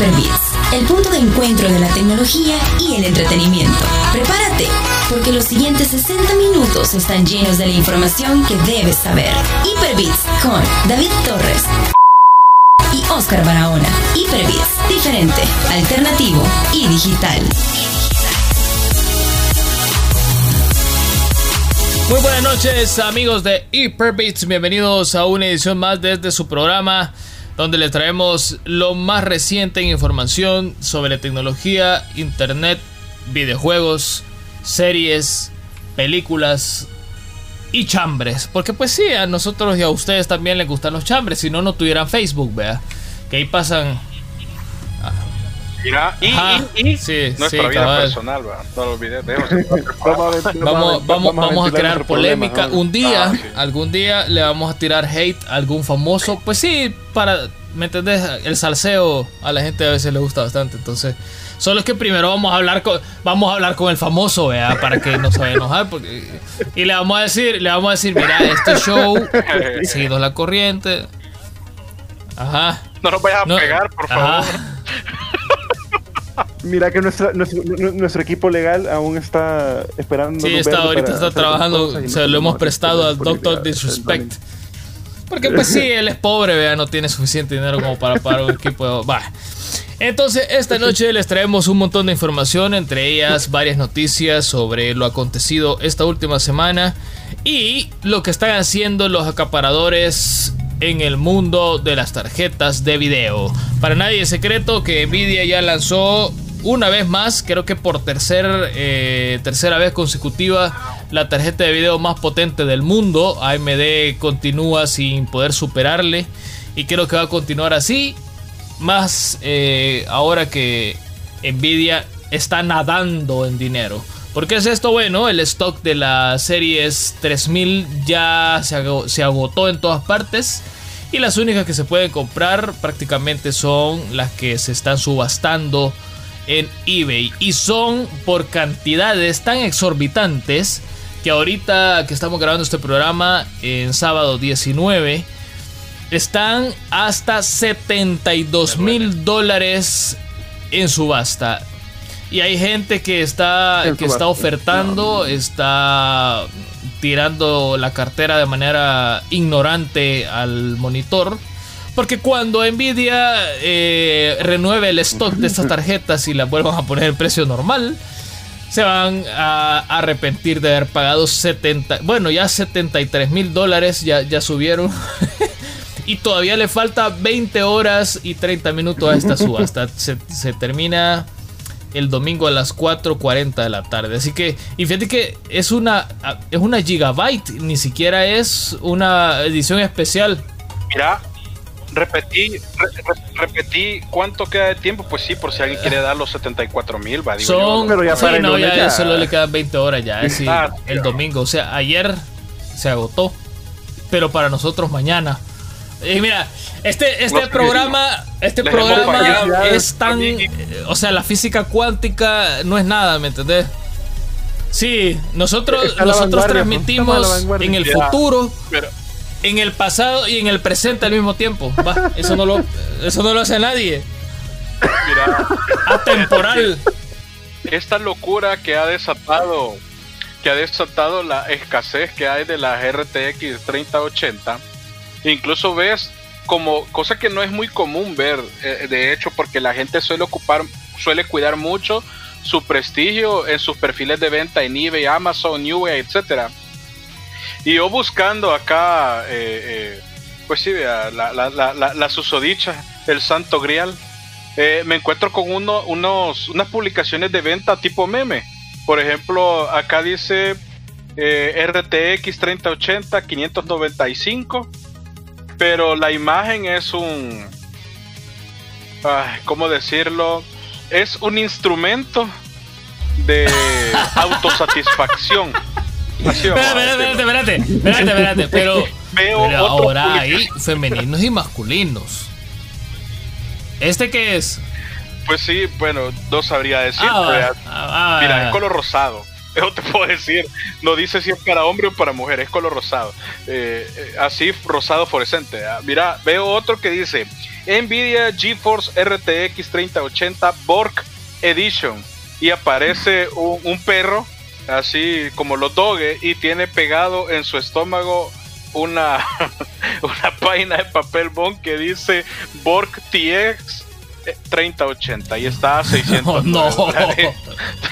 Hyperbits, el punto de encuentro de la tecnología y el entretenimiento. Prepárate, porque los siguientes 60 minutos están llenos de la información que debes saber. Hyperbits con David Torres y Oscar Barahona. Hyperbits, diferente, alternativo y digital. Muy buenas noches amigos de Hyperbits, bienvenidos a una edición más desde su programa donde les traemos lo más reciente en información sobre tecnología, internet, videojuegos, series, películas y chambres. Porque pues sí, a nosotros y a ustedes también les gustan los chambres, si no, no tuvieran Facebook, vea. Que ahí pasan Mira, y, y, y sí, nuestra vida personal, va. No lo olvides, vamos, vamos, vamos, a crear polémica. Un día, ah, algún día le vamos a tirar hate a algún famoso. Pues sí, para, ¿me entendés? El salseo a la gente a veces le gusta bastante. Entonces, solo es que primero vamos a hablar con, vamos a hablar con el famoso, vea, para que no se vaya a enojar. Porque, y le vamos a decir, le vamos a decir, mira, este show, seguidos la corriente. Ajá. No nos vayas a pegar, por favor. Mira que nuestra, nuestro, equipo legal aún está esperando. Sí, está, ahorita está trabajando. Se lo hemos prestado al Doctor Disrespect. Porque pues sí, él es pobre, vea, no tiene suficiente dinero como para pagar un equipo. Va. Entonces, esta noche les traemos un montón de información, entre ellas varias noticias sobre lo acontecido esta última semana y lo que están haciendo los acaparadores en el mundo de las tarjetas de video. Para nadie es secreto que Nvidia ya lanzó una vez más, creo que por tercer, eh, tercera vez consecutiva, la tarjeta de video más potente del mundo. AMD continúa sin poder superarle y creo que va a continuar así. Más eh, ahora que Nvidia está nadando en dinero. ¿Por qué es esto? Bueno, el stock de la series 3000 ya se agotó en todas partes. Y las únicas que se pueden comprar prácticamente son las que se están subastando en eBay. Y son por cantidades tan exorbitantes que ahorita que estamos grabando este programa en sábado 19, están hasta 72 mil dólares en subasta. Y hay gente que está, que está ofertando, está tirando la cartera de manera ignorante al monitor. Porque cuando Nvidia eh, renueve el stock de estas tarjetas y las vuelvan a poner en precio normal, se van a arrepentir de haber pagado 70, bueno, ya 73 mil dólares, ya, ya subieron. y todavía le falta 20 horas y 30 minutos a esta subasta. Se, se termina el domingo a las 4.40 de la tarde. Así que, y fíjate que es una, es una gigabyte, ni siquiera es una edición especial. Mira, repetí, repetí cuánto queda de tiempo. Pues sí, por si alguien quiere dar los 74 mil, va. Son, pero ya sí, no, ya, solo le quedan 20 horas ya. Es ah, el domingo. O sea, ayer se agotó, pero para nosotros mañana. Y mira, este, este programa, este programa es tan, o sea, la física cuántica no es nada, ¿me entendés? Sí, nosotros, nosotros transmitimos en el futuro, en el pasado y en el presente al mismo tiempo. eso no lo, eso no lo hace nadie. Mira, atemporal. Esta locura que ha desatado, que ha desatado la escasez que hay de la RTX 3080 Incluso ves como cosa que no es muy común ver, eh, de hecho, porque la gente suele ocupar, suele cuidar mucho su prestigio en sus perfiles de venta en eBay, Amazon, Newegg, etcétera. Y yo buscando acá, eh, eh, pues sí, la, la, la, la, susodicha, el santo grial, me encuentro con uno, unos, unas publicaciones de venta tipo meme. Por ejemplo, acá dice RTX 3080 595 pero la imagen es un... ¿Cómo decirlo? Es un instrumento de autosatisfacción. espérate, espérate, espérate, espérate, pero, pero ahora hay femeninos y masculinos. ¿Este qué es? Pues sí, bueno, no sabría decir. Ah, ah, mira, es color rosado. Eso te puedo decir. No dice si es para hombre o para mujer, es color rosado. Eh, eh, así, rosado fluorescente. Ah, mira, veo otro que dice Nvidia GeForce RTX 3080 Borg Edition y aparece un, perro así como los doge y tiene pegado en su estómago una, una página de papel bond que dice Borg TX 3080 y está a 600 no,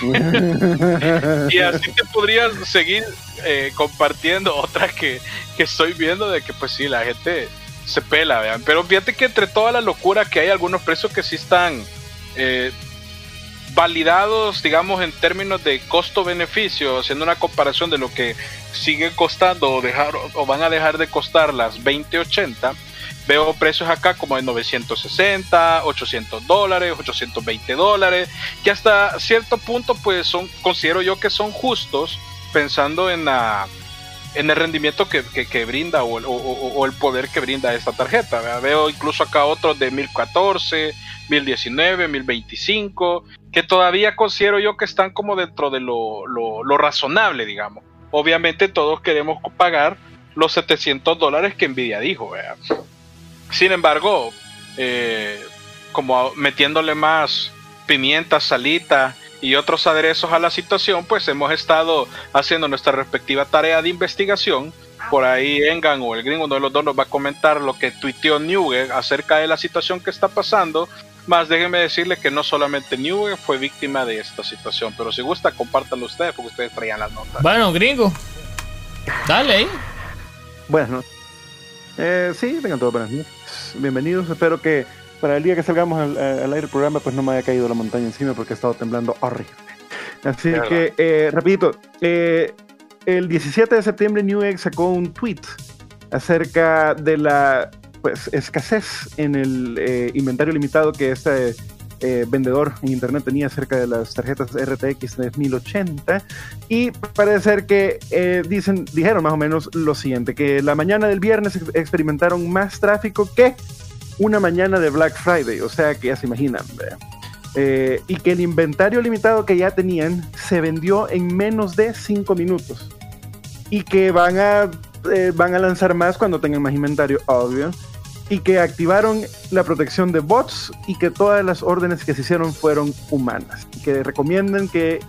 y así te podrías seguir eh, compartiendo otras que, que estoy viendo de que pues sí, la gente se pela, vean. Pero fíjate que entre toda la locura que hay algunos precios que sí están eh, validados, digamos, en términos de costo-beneficio, haciendo una comparación de lo que sigue costando o, dejar, o van a dejar de costar las 2080, veo precios acá como de 960, 800 dólares, 820 dólares, que hasta cierto punto pues son, considero yo que son justos pensando en la en el rendimiento que, brinda o, el poder que brinda esta tarjeta. Veo incluso acá otros de 1014, 1019, 1025, que todavía considero yo que están como dentro de lo, razonable, digamos. Obviamente todos queremos pagar los 700 dólares que Nvidia dijo. Sin embargo, eh, como metiéndole más pimienta, salita y otros aderezos a la situación, pues hemos estado haciendo nuestra respectiva tarea de investigación. Por ahí Engan o el gringo, uno de los dos, nos va a comentar lo que tuiteó Newell acerca de la situación que está pasando. Más déjenme decirle que no solamente Newell fue víctima de esta situación, pero si gusta, compártanlo ustedes, porque ustedes traían las notas. Bueno, gringo, dale. Bueno, eh, sí, tengan todo para Bienvenidos, espero que para el día que salgamos al, aire del programa, pues no me haya caído la montaña encima porque he estado temblando horrible. Así que, eh, rapidito, eh, el 17 de septiembre Newegg sacó un tweet acerca de la pues, escasez en el eh, inventario limitado que este eh, vendedor en internet tenía acerca de las tarjetas RTX 3080 y parece ser que dicen, dijeron más o menos lo siguiente, que la mañana del viernes experimentaron más tráfico que una mañana de Black Friday, o sea que ya se imaginan. Eh, y que el inventario limitado que ya tenían se vendió en menos de 5 minutos. Y que van a, eh, van a lanzar más cuando tengan más inventario, obvio. Y que activaron la protección de bots y que todas las órdenes que se hicieron fueron humanas. Y que recomiendan que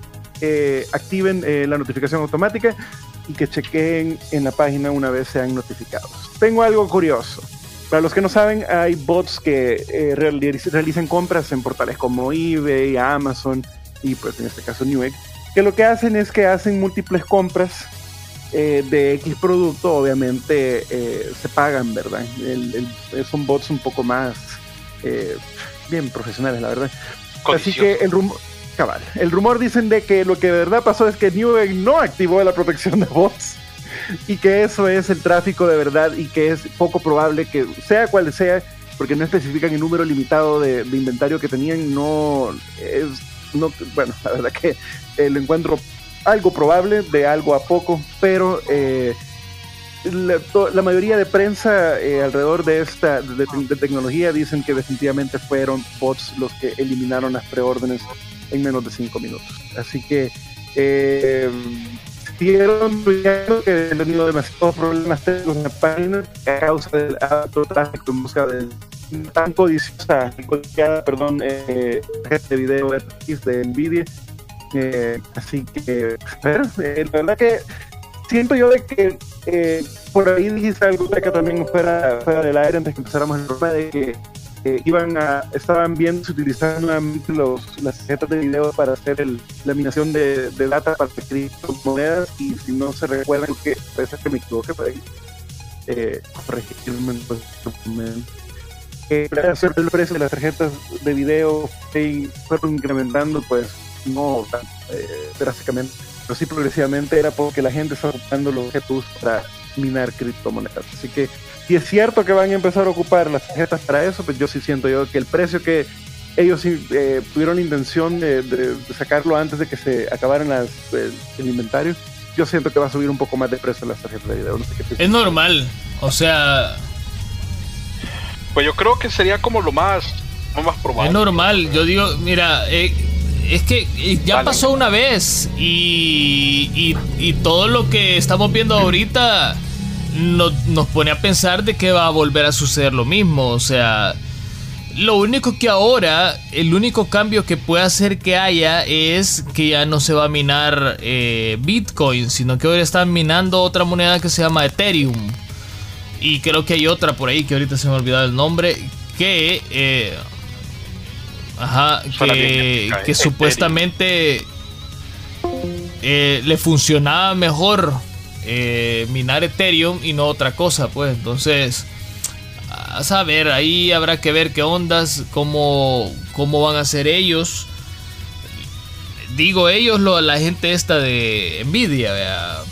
eh, activen la notificación automática y que chequeen en la página una vez sean notificados. Tengo algo curioso. Para los que no saben, hay bots que eh, realizan compras en portales como eBay, Amazon y pues en este caso Newegg, que lo que hacen es que hacen múltiples compras eh, de X producto, obviamente eh, se pagan, ¿verdad? son bots un poco más bien profesionales, la verdad. Así que el rumor, cabal, el rumor dicen de que lo que de verdad pasó es que Newegg no activó la protección de bots y que eso es el tráfico de verdad y que es poco probable que sea cual sea, porque no especifican el número limitado de, inventario que tenían, no es, no, bueno, la verdad que eh, lo encuentro algo probable, de algo a poco, pero eh, la, mayoría de prensa eh, alrededor de esta de, tecnología dicen que definitivamente fueron bots los que eliminaron las preórdenes en menos de cinco minutos. Así que Vieron que han tenido demasiados problemas técnicos en la página a causa del alto tráfico en busca de tan codiciosa, perdón, eh, de video de Nvidia. Eh, así que, eh, la verdad que siento yo de que eh, por ahí dijiste algo que también fuera, fuera del aire antes que empezáramos el programa de que iban a, estaban viendo si utilizaban nuevamente los, las tarjetas de video para hacer el, la minación de, de data para criptomonedas y si no se recuerdan que parece que me equivoqué por ahí eh, corregirme eh, el precio de las tarjetas de video eh, fueron incrementando pues no tan eh, drásticamente pero sí progresivamente era porque la gente estaba ocupando los objetos para minar criptomonedas así que si es cierto que van a empezar a ocupar las tarjetas para eso, pues yo sí siento yo que el precio que ellos eh, tuvieron intención de, sacarlo antes de que se acabaran las, el, inventario, yo siento que va a subir un poco más de precio las tarjetas de video. es normal, o sea... Pues yo creo que sería como lo más, lo más probable. Es normal, yo digo, mira, eh, es que eh, ya pasó una vez y, y, y todo lo que estamos viendo ahorita nos, nos pone a pensar de que va a volver a suceder lo mismo. O sea, Lo único que ahora, el único cambio que puede hacer que haya es que ya no se va a minar eh, Bitcoin, sino que ahora están minando otra moneda que se llama Ethereum. Y creo que hay otra por ahí que ahorita se me ha olvidado el nombre, que... Eh, ajá, que, que supuestamente eh, le funcionaba mejor minar Ethereum y no otra cosa, pues. Entonces a saber, ahí habrá que ver qué ondas, cómo, cómo van a ser ellos. Digo ellos, lo, la gente esta de Nvidia,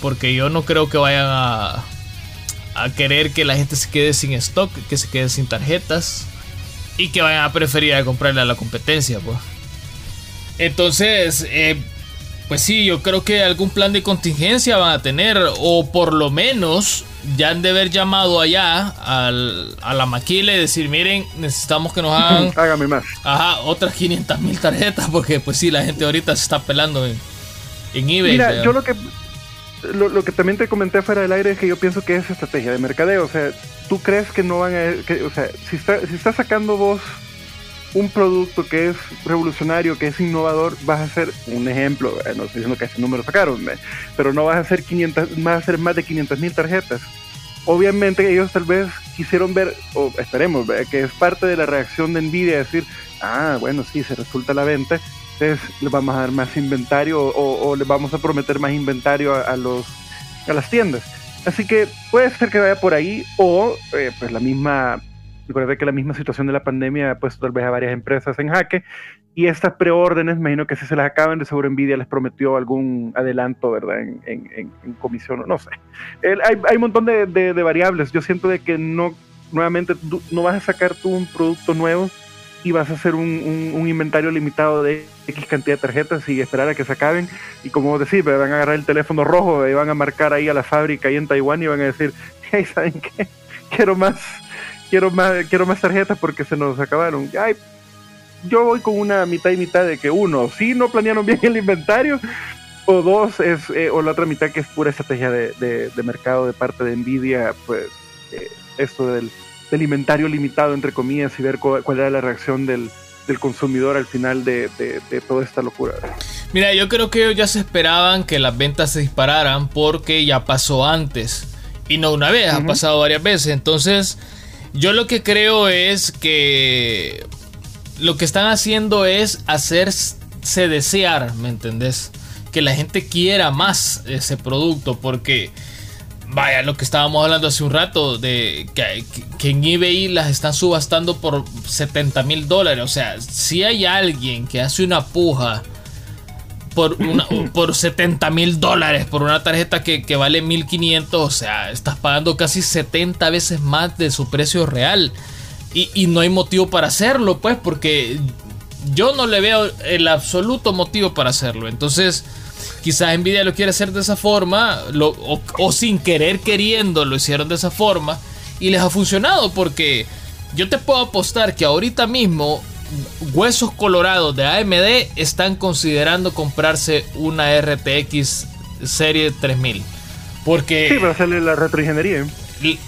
porque yo no creo que vayan a, a querer que la gente se quede sin stock, que se quede sin tarjetas y que vayan a preferir a comprarle a la competencia, pues. Entonces, eh, pues sí, yo creo que algún plan de contingencia van a tener, o por lo menos ya han de haber llamado allá al, a la maquila y decir, miren, necesitamos que nos hagan... Hágame más. Ajá, otras 500 mil tarjetas, porque pues sí, la gente ahorita se está pelando en, en eBay. Mira, yo lo que, lo, que también te comenté fuera del aire es que yo pienso que es estrategia de mercadeo. O sea, tú crees que no van a... Que, o sea, si está, si está sacando vos un producto que es revolucionario, que es innovador, vas a hacer un ejemplo, no estoy diciendo que ese número sacaron, pero no vas a hacer 500, vas a hacer más de 500 mil tarjetas. Obviamente ellos tal vez quisieron ver, o esperemos, que es parte de la reacción de Nvidia, decir, ah, bueno, sí, se resulta la venta, entonces le vamos a dar más inventario o, le vamos a prometer más inventario a, los, a las tiendas. Así que puede ser que vaya por ahí o eh, pues la misma Recuerda que la misma situación de la pandemia ha puesto tal vez a varias empresas en jaque y estas preórdenes, imagino que si se las acaban, de seguro Nvidia les prometió algún adelanto, ¿verdad? En, en, comisión, no sé. hay, hay, un montón de, de, variables. Yo siento de que no, nuevamente, no vas a sacar tú un producto nuevo y vas a hacer un, un, inventario limitado de X cantidad de tarjetas y esperar a que se acaben. Y como decir, van a agarrar el teléfono rojo y van a marcar ahí a la fábrica ahí en Taiwán y van a decir, hey, ¿saben qué? Quiero más quiero más, quiero más tarjetas porque se nos acabaron. Ay, yo voy con una mitad y mitad de que uno, si no planearon bien el inventario, o dos, es, eh, o la otra mitad que es pura estrategia de, de, mercado de parte de Nvidia, pues eh, esto del, del, inventario limitado, entre comillas, y ver cuál, era la reacción del, del consumidor al final de, de, toda esta locura. Mira, yo creo que ellos ya se esperaban que las ventas se dispararan porque ya pasó antes. Y no una vez, ha pasado varias veces. Entonces, yo lo que creo es que lo que están haciendo es hacerse desear, ¿me entendés? Que la gente quiera más ese producto porque... Vaya, lo que estábamos hablando hace un rato de que, que en eBay las están subastando por 70 mil dólares. O sea, si hay alguien que hace una puja por, una, por 70 mil dólares por una tarjeta que, que, vale 1500, o sea, estás pagando casi 70 veces más de su precio real. Y, y, no hay motivo para hacerlo, pues, porque yo no le veo el absoluto motivo para hacerlo. Entonces, quizás Nvidia lo quiere hacer de esa forma, lo, o, o sin querer queriendo lo hicieron de esa forma, y les ha funcionado, porque yo te puedo apostar que ahorita mismo Huesos Colorados de AMD están considerando comprarse una RTX serie 3000. Porque... Sí, para hacerle la retroingeniería. Y,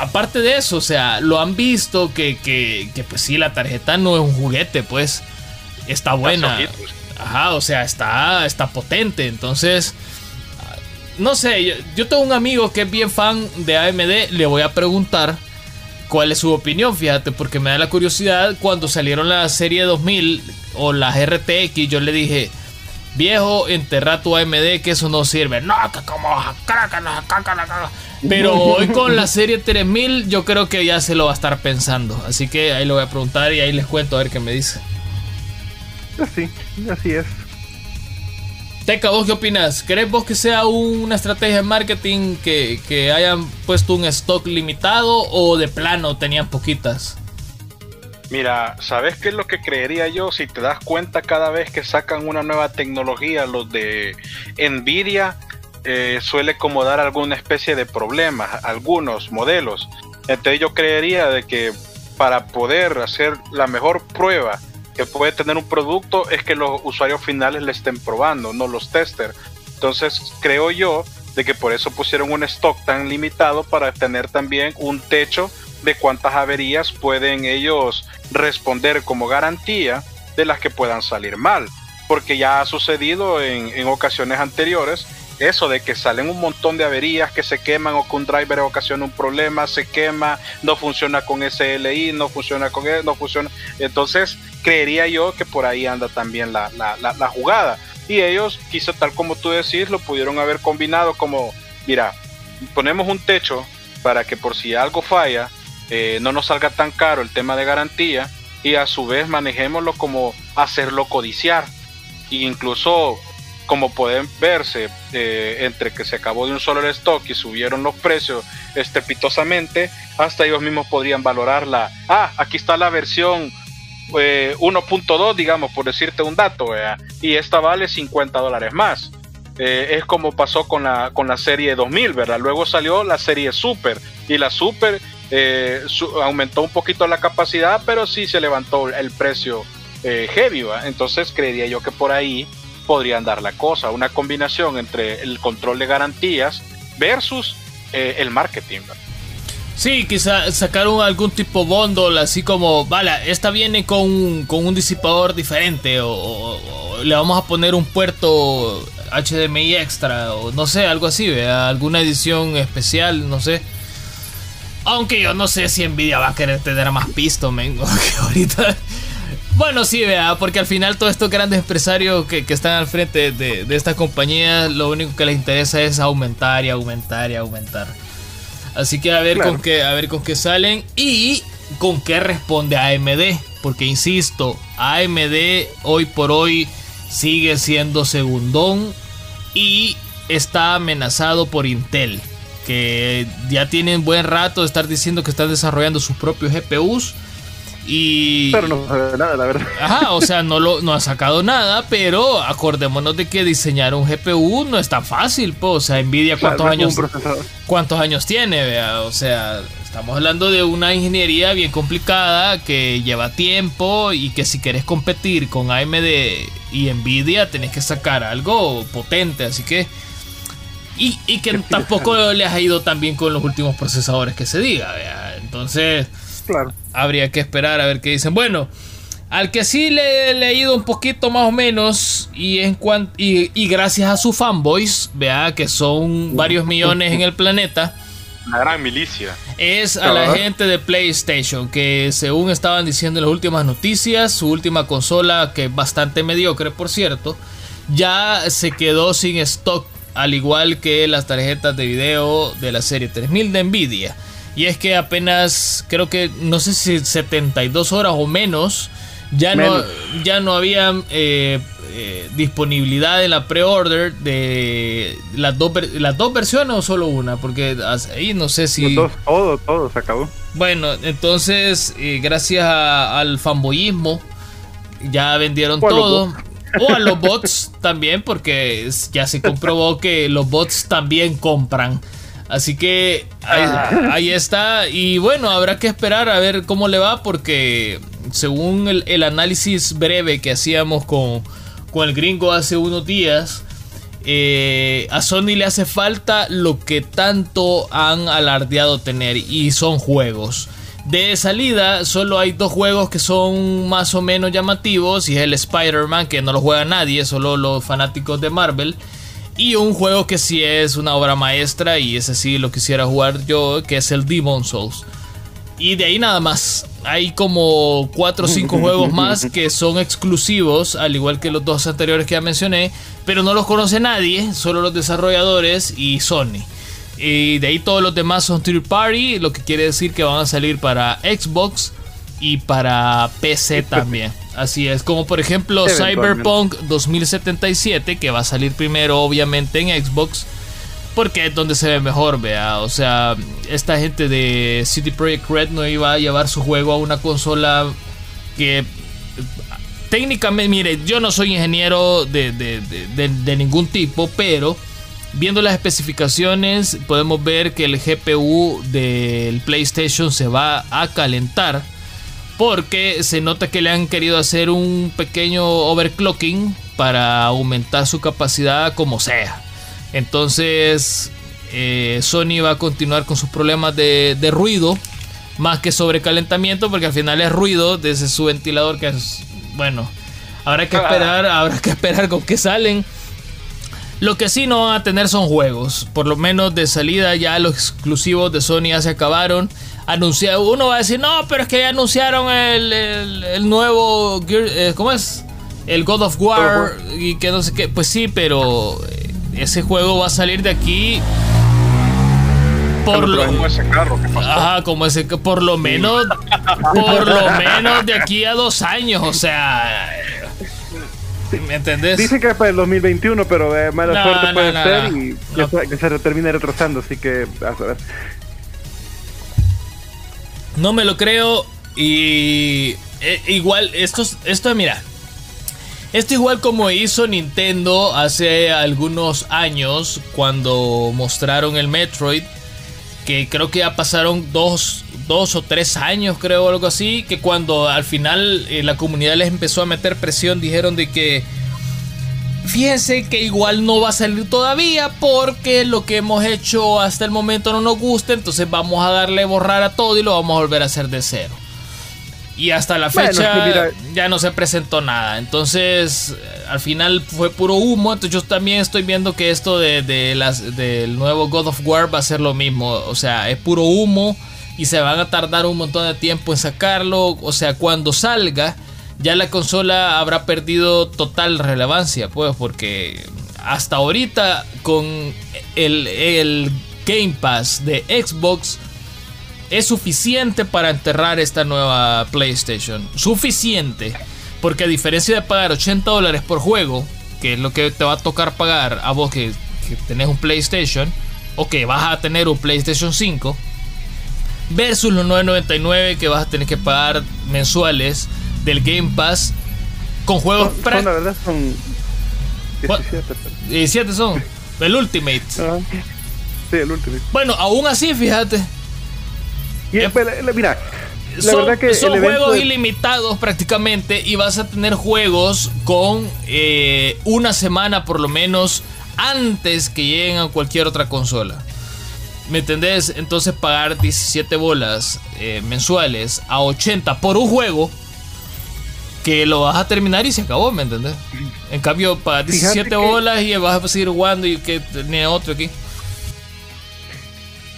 aparte de eso, o sea, lo han visto que, que, que, pues sí, la tarjeta no es un juguete, pues está buena. Ajá, o sea, está, está potente. Entonces, no sé, yo, yo tengo un amigo que es bien fan de AMD, le voy a preguntar cuál es su opinión, fíjate, porque me da la curiosidad. Cuando salieron la serie 2000 o las RTX, yo le dije, viejo, enterra tu AMD, que eso no sirve. No, que como Pero hoy con la serie 3000, yo creo que ya se lo va a estar pensando. Así que ahí lo voy a preguntar y ahí les cuento a ver qué me dice. Así, así es. Teca, ¿vos qué opinas? ¿Crees vos que sea una estrategia de marketing que, hayan puesto un stock limitado o de plano tenían poquitas? Mira, ¿sabes qué es lo que creería yo? Si te das cuenta cada vez que sacan una nueva tecnología, los de Nvidia eh, suele como dar alguna especie de problema, algunos modelos. Entonces yo creería de que para poder hacer la mejor prueba que puede tener un producto es que los usuarios finales le estén probando, no los testers. Entonces creo yo de que por eso pusieron un stock tan limitado para tener también un techo de cuántas averías pueden ellos responder como garantía de las que puedan salir mal. Porque ya ha sucedido en, en ocasiones anteriores eso de que salen un montón de averías que se queman o que un driver ocasiona un problema, se quema, no funciona con SLI, no funciona con él, e, no funciona. Entonces, creería yo que por ahí anda también la, la, la, jugada. Y ellos, quizá tal como tú decís, lo pudieron haber combinado como, mira, ponemos un techo para que por si algo falla, eh, no nos salga tan caro el tema de garantía y a su vez manejémoslo como hacerlo codiciar. E incluso como pueden verse, eh, entre que se acabó de un solo el stock y subieron los precios estrepitosamente, hasta ellos mismos podrían valorarla. Ah, aquí está la versión 1.2, eh, digamos, por decirte un dato, y esta vale 50 dólares más. Eh, es como pasó con la, con la serie 2000, ¿verdad? Luego salió la serie Super, y la Super aumentó un poquito la capacidad, pero sí se levantó el precio heavy, Entonces creería yo que por ahí podrían dar la cosa, una combinación entre el control de garantías versus eh, el marketing. Sí, quizá sacaron algún tipo bundle, así como, vale, esta viene con, con un disipador diferente, o, le vamos a poner un puerto HDMI extra, o no sé, algo así, alguna edición especial, no sé. Aunque yo no sé si Nvidia va a querer tener más pisto, mengo, que ahorita bueno, sí, vea, porque al final todos estos grandes empresarios que, están al frente de, de esta compañía, lo único que les interesa es aumentar y aumentar y aumentar. Así que a ver con qué, a ver con qué salen y con qué responde AMD, porque insisto, AMD hoy por hoy sigue siendo segundón y está amenazado por Intel, que ya tienen buen rato de estar diciendo que están desarrollando sus propios GPUs y, pero no sabe nada, la verdad. Ajá, o sea, no, lo, no ha sacado nada, pero acordémonos de que diseñar un GPU no es tan fácil, pues. O sea, Nvidia, ¿cuántos años cuántos años tiene? Vea? O sea, estamos hablando de una ingeniería bien complicada que lleva tiempo y que si quieres competir con AMD y Nvidia tenés que sacar algo potente, así que. Y, y que tampoco les ha ido tan bien con los últimos procesadores que se diga, vea. Entonces Claro. Habría que esperar a ver qué dicen. Bueno, al que sí le he leído un poquito más o menos y, en y, gracias a sus fanboys, vea que son varios millones en el planeta. Una gran milicia. Es a la gente de PlayStation, que según estaban diciendo en las últimas noticias, su última consola, que es bastante mediocre por cierto, ya se quedó sin stock, al igual que las tarjetas de video de la serie 3000 de Nvidia. Y es que apenas, creo que, no sé si 72 horas o menos, ya no, ya no había eh, eh, disponibilidad en la pre-order de las dos, las dos versiones o solo una, porque ahí no sé si... todo, todo se acabó. Bueno, entonces, eh, gracias al fanboyismo, ya vendieron todo. O a los bots también, porque ya se comprobó que los bots también compran. Así que ah. ahí, está. Y bueno, habrá que esperar a ver cómo le va porque según el, análisis breve que hacíamos con, con, el gringo hace unos días, eh, a Sony le hace falta lo que tanto han alardeado tener y son juegos. De salida solo hay dos juegos que son más o menos llamativos y es el Spider-Man que no lo juega nadie, solo los fanáticos de Marvel. Y un juego que sí es una obra maestra y ese sí lo quisiera jugar yo, que es el Demon Souls. Y de ahí nada más. Hay como 4 o 5 juegos más que son exclusivos, al igual que los dos anteriores que ya mencioné, pero no los conoce nadie, solo los desarrolladores y Sony. Y de ahí todos los demás son third party, lo que quiere decir que van a salir para Xbox y para PC también. Así es, como por ejemplo Cyberpunk 2077, que va a salir primero obviamente en Xbox, porque es donde se ve mejor, vea. O sea, esta gente de City Project Red no iba a llevar su juego a una consola que técnicamente, mire, yo no soy ingeniero de, de ningún tipo, pero viendo las especificaciones podemos ver que el GPU del PlayStation se va a calentar porque se nota que le han querido hacer un pequeño overclocking para aumentar su capacidad como sea. Entonces, eh, Sony va a continuar con sus problemas de, ruido más que sobrecalentamiento, porque al final es ruido desde su ventilador, que es, bueno, habrá que esperar, habrá que esperar con qué salen. Lo que sí no van a tener son juegos. Por lo menos de salida ya los exclusivos de Sony ya se acabaron. Anuncia, uno va a decir, no, pero es que ya anunciaron el, nuevo... Eh, ¿Cómo es? El God of War y que no sé qué. Pues sí, pero eh, ese juego va a salir de aquí por lo, como ese carro Ajá, como ese por lo menos por lo menos de aquí a dos años o sea ¿Me entendés? Dicen que es para el 2021, pero eh, mala suerte puede ser y que, se termine retrasando, así que a ver. No me lo creo y eh, igual esto esto mira. Esto igual como hizo Nintendo hace algunos años cuando mostraron el Metroid, que creo que ya pasaron dos, dos o tres años, creo, algo así, que cuando al final eh, la comunidad les empezó a meter presión, dijeron de que fíjense que igual no va a salir todavía porque lo que hemos hecho hasta el momento no nos gusta, entonces vamos a darle borrar a todo y lo vamos a volver a hacer de cero. Y hasta la fecha ya no se presentó nada. Entonces, al final fue puro humo. Entonces, yo también estoy viendo que esto de, de las, del nuevo God of War va a ser lo mismo. O sea, es puro humo y se van a tardar un montón de tiempo en sacarlo. O sea, cuando salga, ya la consola habrá perdido total relevancia, pues, porque hasta ahorita con el, el Game Pass de Xbox es suficiente para enterrar esta nueva PlayStation. Suficiente. Porque a diferencia de pagar 80 dólares por juego, que es lo que te va a tocar pagar a vos que, que tenés un PlayStation, o que vas a tener un PlayStation 5, versus los 9.99 que vas a tener que pagar mensuales del Game Pass con juegos son, la verdad son 17, 17 son. El Ultimate. Ah, sí, el Ultimate. Bueno, aún así, fíjate. Eh, mira, son, juegos ilimitados prácticamente y vas a tener juegos con eh, una semana por lo menos antes que lleguen a cualquier otra consola. ¿Me entendés? Entonces pagar 17 bolas eh, mensuales a 80 por un juego que lo vas a terminar y se acabó, ¿me entendés? En cambio, pagar 17 bolas y vas a seguir jugando y que tiene otro aquí.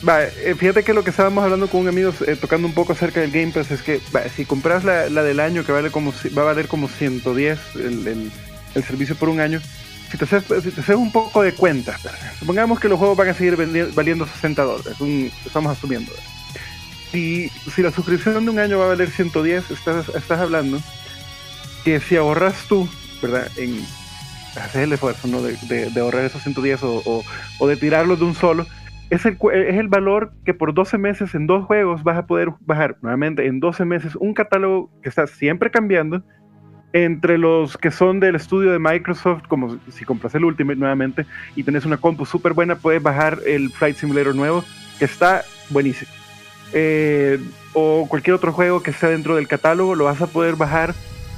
Eh, fíjate que lo que estábamos hablando con un amigo eh, tocando un poco acerca del Game Pass es que si compras la, del año que vale como va a valer como 110 el, el, servicio por un año, si te, haces, si te haces un poco de cuenta, supongamos que los juegos van a seguir valiendo 60 dólares, estamos asumiendo. Si, si la suscripción de un año va a valer 110, estás, estás hablando que si ahorras tú, ¿verdad? En hacer el esfuerzo ¿no? de, de, ahorrar esos 110 o, o, o de tirarlos de un solo, es el, es el valor que por 12 meses en dos juegos vas a poder bajar nuevamente en 12 meses un catálogo que está siempre cambiando entre los que son del estudio de Microsoft, como si compras el Ultimate nuevamente y tenés una compu súper buena, puedes bajar el Flight Simulator nuevo, que está buenísimo. Eh, o cualquier otro juego que esté dentro del catálogo, lo vas a poder bajar.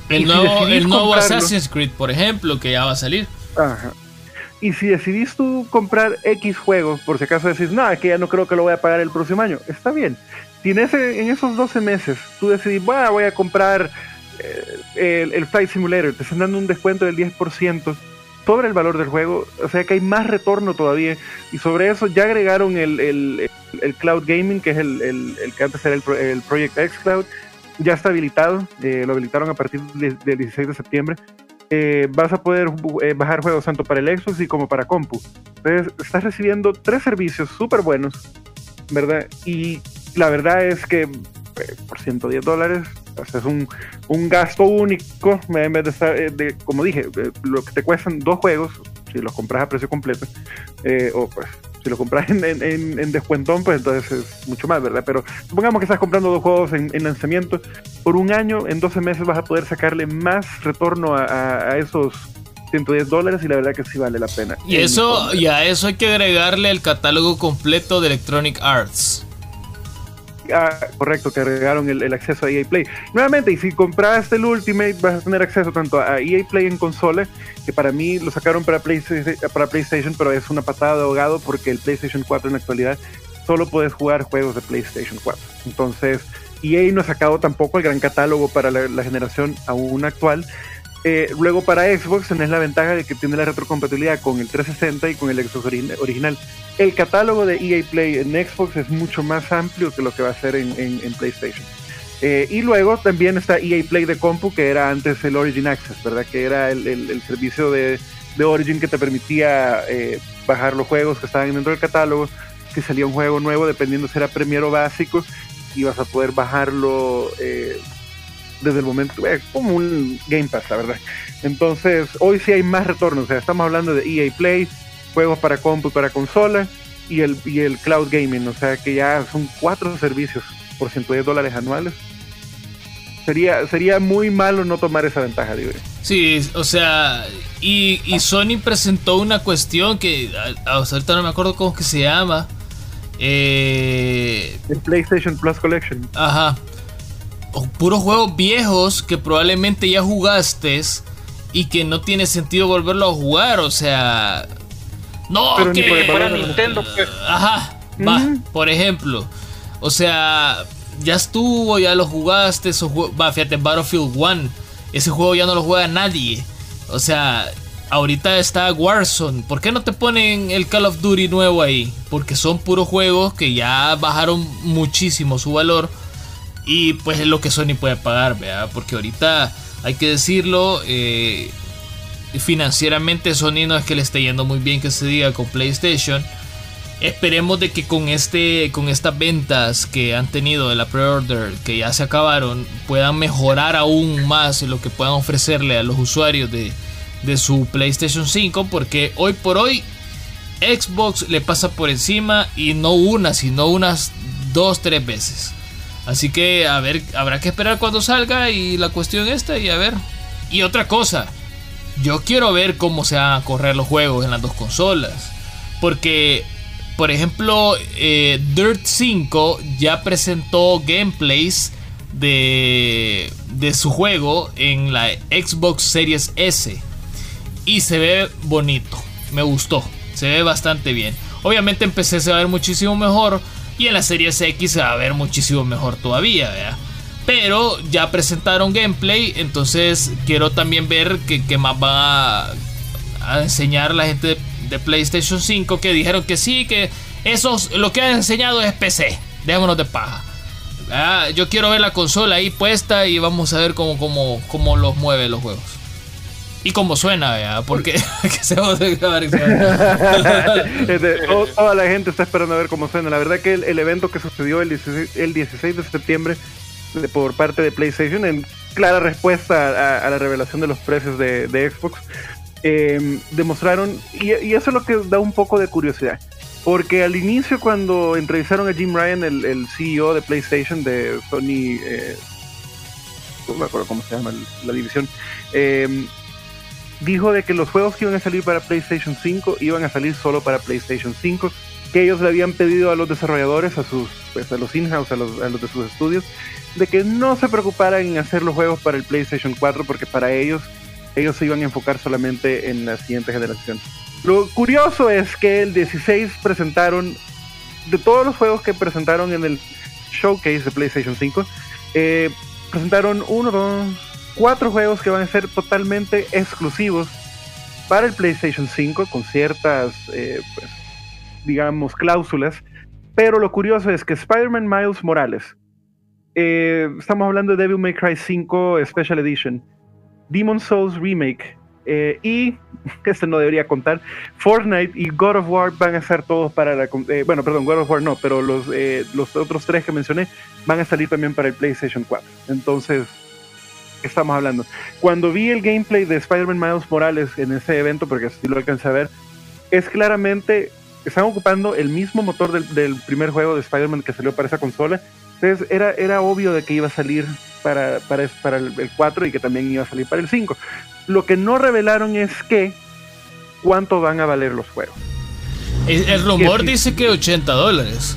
El nuevo, el nuevo Assassin's Creed, por ejemplo, que ya va a salir. Ajá. Y si decidís tú comprar X juegos, por si acaso decís, no, es que ya no creo que lo voy a pagar el próximo año, está bien. Si en, ese, en esos 12 meses tú decidís, bueno, voy a comprar eh, el, el, Flight Simulator, te están dando un descuento del 10% sobre el valor del juego, o sea que hay más retorno todavía. Y sobre eso ya agregaron el, el, el Cloud Gaming, que es el, que antes era el, Project X Cloud, ya está habilitado, eh, lo habilitaron a partir del 16 de septiembre. Eh, vas a poder eh, bajar juegos tanto para el Xbox y como para compu. Entonces, estás recibiendo tres servicios súper buenos, ¿verdad? Y la verdad es que eh, por 110 dólares es un, un, gasto único, en vez de, estar, de, como dije, lo que te cuestan dos juegos, si los compras a precio completo, o pues si lo compras en, en, en, descuentón, pues entonces es mucho más, ¿verdad? Pero supongamos que estás comprando dos juegos en, lanzamiento, por un año, en 12 meses vas a poder sacarle más retorno a, a, esos 110 dólares y la verdad que sí vale la pena. Y eso, y a eso hay que agregarle el catálogo completo de Electronic Arts. Ah, correcto, que agregaron el, acceso a EA Play. Nuevamente, y si compraste el Ultimate, vas a tener acceso tanto a EA Play en consola, que para mí lo sacaron para PlayStation, para PlayStation pero es una patada de ahogado porque el PlayStation 4 en la actualidad solo puedes jugar juegos de PlayStation 4. Entonces, EA no ha sacado tampoco el gran catálogo para la, generación aún actual. Eh, luego para Xbox tenés la ventaja de que tiene la retrocompatibilidad con el 360 y con el Xbox original. El catálogo de EA Play en Xbox es mucho más amplio que lo que va a ser en, PlayStation. Eh, y luego también está EA Play de compu, que era antes el Origin Access, ¿verdad? Que era el, servicio de, Origin que te permitía eh, bajar los juegos que estaban dentro del catálogo. Si salía un juego nuevo, dependiendo si era Premier o básico, ibas a poder bajarlo eh, desde el momento, eh, como un Game Pass, la verdad. Entonces, hoy sí hay más retornos, o sea, estamos hablando de EA Play, juegos para compu, para consola y el, y el cloud gaming, o sea que ya son cuatro servicios por 110 dólares anuales. Sería, sería muy malo no tomar esa ventaja, digo. Sí, o sea, y, y Sony presentó una cuestión que ahorita no me acuerdo cómo que se llama, eh, el PlayStation Plus Collection. Ajá. Puros juegos viejos que probablemente ya jugaste y que no tiene sentido volverlo a jugar. O sea. No, que. Para Nintendo, pues. Ajá. Va, por ejemplo. O sea, ya estuvo, ya lo jugaste. va, fíjate, Battlefield 1. Ese juego ya no lo juega nadie. O sea, ahorita está Warzone. ¿Por qué no te ponen el Call of Duty nuevo ahí? Porque son puros juegos que ya bajaron muchísimo su valor. Y pues es lo que Sony puede pagar, ¿verdad? Porque ahorita hay que decirlo. Eh, financieramente Sony no es que le esté yendo muy bien que se diga con PlayStation. Esperemos de que con este con estas ventas que han tenido de la pre-order que ya se acabaron puedan mejorar aún más lo que puedan ofrecerle a los usuarios de, de su PlayStation 5 porque hoy por hoy Xbox le pasa por encima y no una, sino unas dos, tres veces. Así que a ver, habrá que esperar cuando salga y la cuestión esta y a ver. Y otra cosa, yo quiero ver cómo se van a correr los juegos en las dos consolas. Porque, por ejemplo, eh, Dirt 5 ya presentó gameplays de, de su juego en la Xbox Series S y se ve bonito. Me gustó, se ve bastante bien. Obviamente en PC se va a ver muchísimo mejor y en la serie X se va a ver muchísimo mejor todavía, Pero ya presentaron gameplay, entonces quiero también ver qué, más va a, enseñar la gente de, PlayStation 5 que dijeron que sí, que eso lo que han enseñado es PC. Dejémonos de paja. Yo quiero ver la consola ahí puesta y vamos a ver cómo, cómo, cómo los mueve los juegos. Y como suena, ¿ya? Porque que se va a Toda la gente está esperando a ver cómo suena. La verdad que el, evento que sucedió el 16, de septiembre por parte de PlayStation, en clara respuesta a, la revelación de los precios de, Xbox, em, demostraron, y, eso es lo que da un poco de curiosidad. Porque al inicio, cuando entrevistaron a Jim Ryan, el, CEO de PlayStation, de Sony, eh, no me acuerdo cómo se llama la división, eh, dijo de que los juegos que iban a salir para PlayStation 5 iban a salir solo para PlayStation 5, que ellos le habían pedido a los desarrolladores, a sus, pues, a los in-house, a los, a los de sus estudios, de que no se preocuparan en hacer los juegos para el PlayStation 4, porque para ellos, ellos se iban a enfocar solamente en la siguiente generación. Lo curioso es que el 16 presentaron, de todos los juegos que presentaron en el showcase de PlayStation 5, eh, presentaron uno, dos, cuatro juegos que van a ser totalmente exclusivos para el PlayStation 5 con ciertas, eh, pues, digamos, cláusulas. Pero lo curioso es que Spider-Man Miles Morales, eh, estamos hablando de Devil May Cry 5 Special Edition, Demon Souls Remake eh, y, este no debería contar, Fortnite y God of War van a ser todos para la... bueno, perdón, God of War no, pero los, los otros tres que mencioné van a salir también para el PlayStation 4. Entonces, estamos hablando. Cuando vi el gameplay de Spider-Man Miles Morales en ese evento, porque así lo alcancé a ver, es claramente, están ocupando el mismo motor del, primer juego de Spider-Man que salió para esa consola. Entonces era, era obvio de que iba a salir para, para, para el, 4 y que también iba a salir para el 5. Lo que no revelaron es que cuánto van a valer los juegos. El, rumor dice que 80 dólares.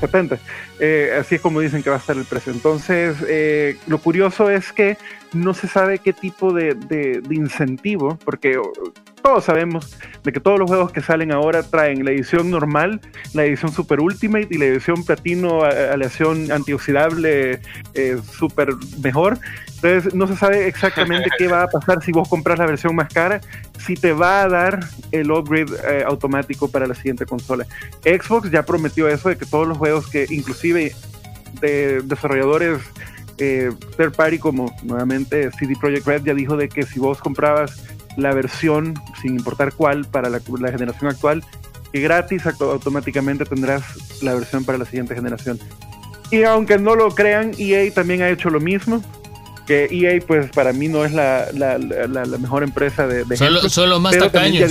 70. Eh, así es como dicen que va a estar el precio. Entonces, eh, lo curioso es que no se sabe qué tipo de, incentivo, porque todos sabemos de que todos los juegos que salen ahora traen la edición normal, la edición Super Ultimate y la edición Platino, aleación antioxidable eh, super mejor. Entonces no se sabe exactamente qué va a pasar si vos compras la versión más cara, si te va a dar el upgrade eh, automático para la siguiente consola. Xbox ya prometió eso de que todos los juegos que inclusive de desarrolladores eh, third party como nuevamente CD Projekt Red ya dijo de que si vos comprabas la versión, sin importar cuál, para la, generación actual, que gratis automáticamente tendrás la versión para la siguiente generación. Y aunque no lo crean, EA también ha hecho lo mismo. Que EA, pues para mí no es la, la, mejor empresa de, de son, los más tacaños.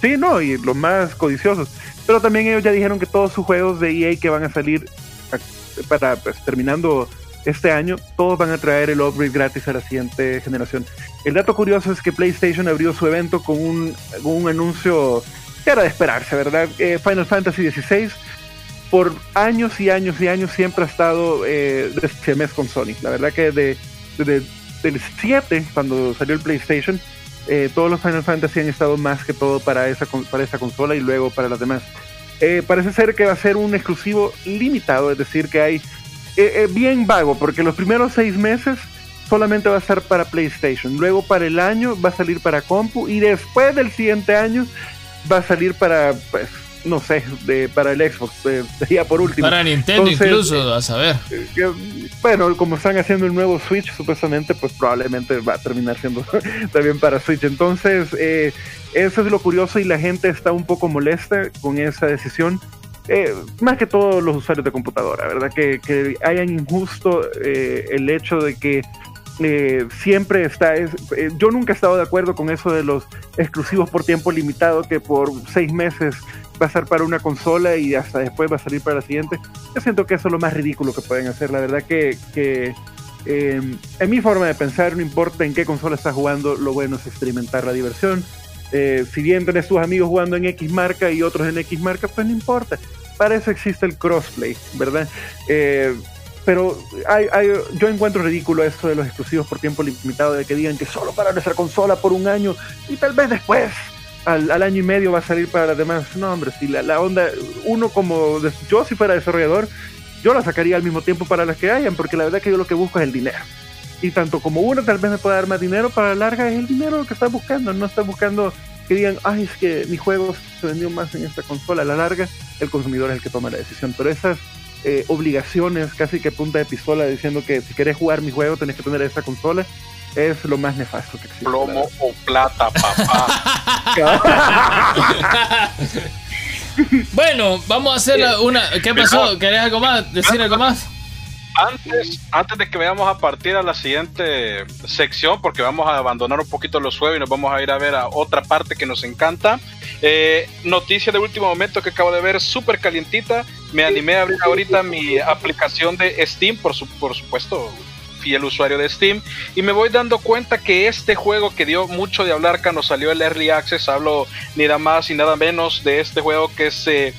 sí, no, y los más codiciosos. Pero también ellos ya dijeron que todos sus juegos de EA que van a salir para pues, terminando este año, todos van a traer el upgrade gratis a la siguiente generación. El dato curioso es que PlayStation abrió su evento con un, un anuncio que era de esperarse, ¿verdad? Eh, Final Fantasy XVI por años y años y años siempre ha estado eh, de mes con Sony. La verdad que de, del 7, cuando salió el PlayStation, eh, todos los Final Fantasy han estado más que todo para esa, para esa consola y luego para las demás. Eh, parece ser que va a ser un exclusivo limitado, es decir, que hay eh, eh, bien vago, porque los primeros seis meses solamente va a ser para PlayStation, luego para el año va a salir para compu y después del siguiente año va a salir para, pues, no sé, de, para el Xbox, sería por último. Para Nintendo incluso, a saber. bueno, como están haciendo el nuevo Switch, supuestamente, pues probablemente va a terminar siendo también para Switch. Entonces, eh, eso es lo curioso y la gente está un poco molesta con esa decisión. Eh, más que todos los usuarios de computadora, ¿verdad? Que, que hayan injusto eh, el hecho de que eh, siempre está. Es, yo nunca he estado de acuerdo con eso de los exclusivos por tiempo limitado, que por seis meses va a ser para una consola y hasta después va a salir para la siguiente. Yo siento que eso es lo más ridículo que pueden hacer. La verdad que, que en mi forma de pensar, no importa en qué consola estás jugando, lo bueno es experimentar la diversión eh, si bien tenés tus amigos jugando en X marca y otros en X marca, pues no importa. Para eso existe el crossplay, ¿verdad? Eh, pero hay, yo encuentro ridículo esto de los exclusivos por tiempo limitado, de que digan que solo para nuestra consola por un año y tal vez después, al, año y medio, va a salir para las demás. No, hombre, si la, la onda, uno como yo si fuera desarrollador, yo la sacaría al mismo tiempo para las que hayan, porque la verdad que yo lo que busco es el dinero. Y tanto como uno tal vez me pueda dar más dinero, para la larga es el dinero lo que está buscando. No está buscando que digan, ay, es que mi juego se vendió más en esta consola. A la larga, el consumidor es el que toma la decisión. Pero esas eh, obligaciones, casi que punta de pistola, diciendo que si querés jugar mi juego tenés que tener esta consola, es lo más nefasto que existe. Plomo o plata, papá. bueno, vamos a hacer una. ¿Qué pasó? ¿Querés algo más? ¿Decir algo más? Antes, antes de que vayamos a partir a la siguiente sección, porque vamos a abandonar un poquito los juegos y nos vamos a ir a ver a otra parte que nos encanta. Eh, noticia de último momento que acabo de ver, súper calientita. Me animé a abrir ahorita mi aplicación de Steam, por, su, por supuesto, fiel usuario de Steam, y me voy dando cuenta que este juego que dio mucho de hablar cuando salió el Early Access, hablo ni nada más y nada menos de este juego que se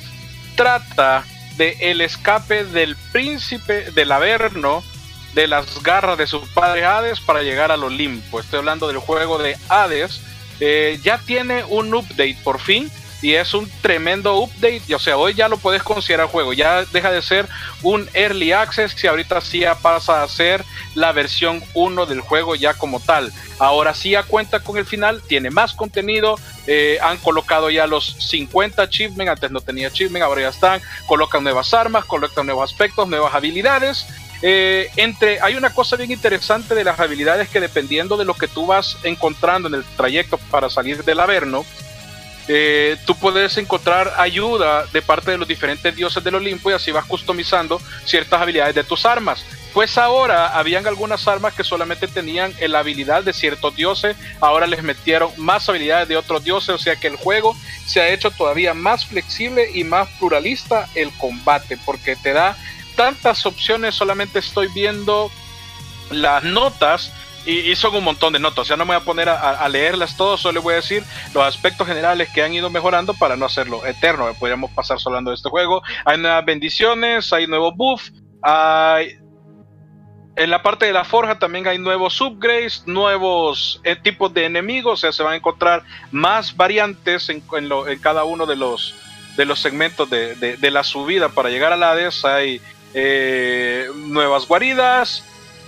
trata de el escape del príncipe del Averno de las garras de su padre Hades para llegar al Olimpo. Estoy hablando del juego de Hades. Eh, ya tiene un update por fin y es un tremendo update. O sea, hoy ya lo puedes considerar juego. Ya deja de ser un early access y ahorita sí ya pasa a ser la versión 1 del juego ya como tal. Ahora sí ya cuenta con el final, tiene más contenido. Eh, han colocado ya los 50 achievements. Antes no tenía achievement, ahora ya están. Colocan nuevas armas, colocan nuevos aspectos, nuevas habilidades. Eh, entre, hay una cosa bien interesante de las habilidades que dependiendo de lo que tú vas encontrando en el trayecto para salir del Averno, eh, tú puedes encontrar ayuda de parte de los diferentes dioses del Olimpo y así vas customizando ciertas habilidades de tus armas. Pues ahora habían algunas armas que solamente tenían la habilidad de ciertos dioses, ahora les metieron más habilidades de otros dioses, o sea que el juego se ha hecho todavía más flexible y más pluralista el combate, porque te da tantas opciones, solamente estoy viendo las notas y, son un montón de notas. Ya no me voy a poner a, leerlas todas, solo voy a decir los aspectos generales que han ido mejorando para no hacerlo eterno. Podríamos pasar hablando de este juego. Hay nuevas bendiciones, hay nuevos buffs, hay en la parte de la forja también hay nuevos upgrades, nuevos eh, tipos de enemigos, o sea, se van a encontrar más variantes en, cada uno de los, de los segmentos de, la subida para llegar a la Hades. Hay eh, nuevas guaridas,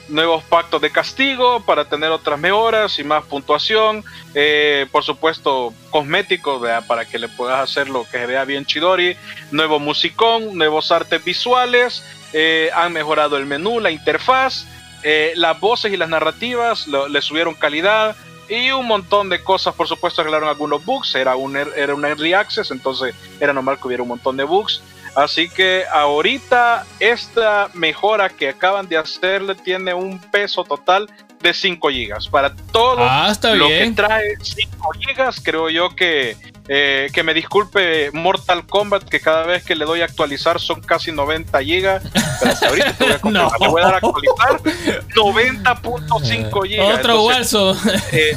nuevos pactos de castigo para tener otras mejoras y más puntuación. Eh, por supuesto, cosméticos para que le puedas hacer lo que se vea bien Chidori. Nuevo musicón, nuevos artes visuales eh, han mejorado el menú, la interfaz, eh, las voces y las narrativas le subieron calidad y un montón de cosas. Por supuesto, arreglaron algunos bugs. Era un, er, era un early access, entonces era normal que hubiera un montón de bugs. Así que ahorita esta mejora que acaban de hacerle tiene un peso total de 5 GB. Para todo ah, lo que trae 5 GB, creo yo que eh, que me disculpe Mortal Kombat, que cada vez que le doy a actualizar son casi 90 gigas. Pero hasta ahorita te voy a, no. le voy a dar a actualizar 90.5 gigas. Otro Warzone. Eh,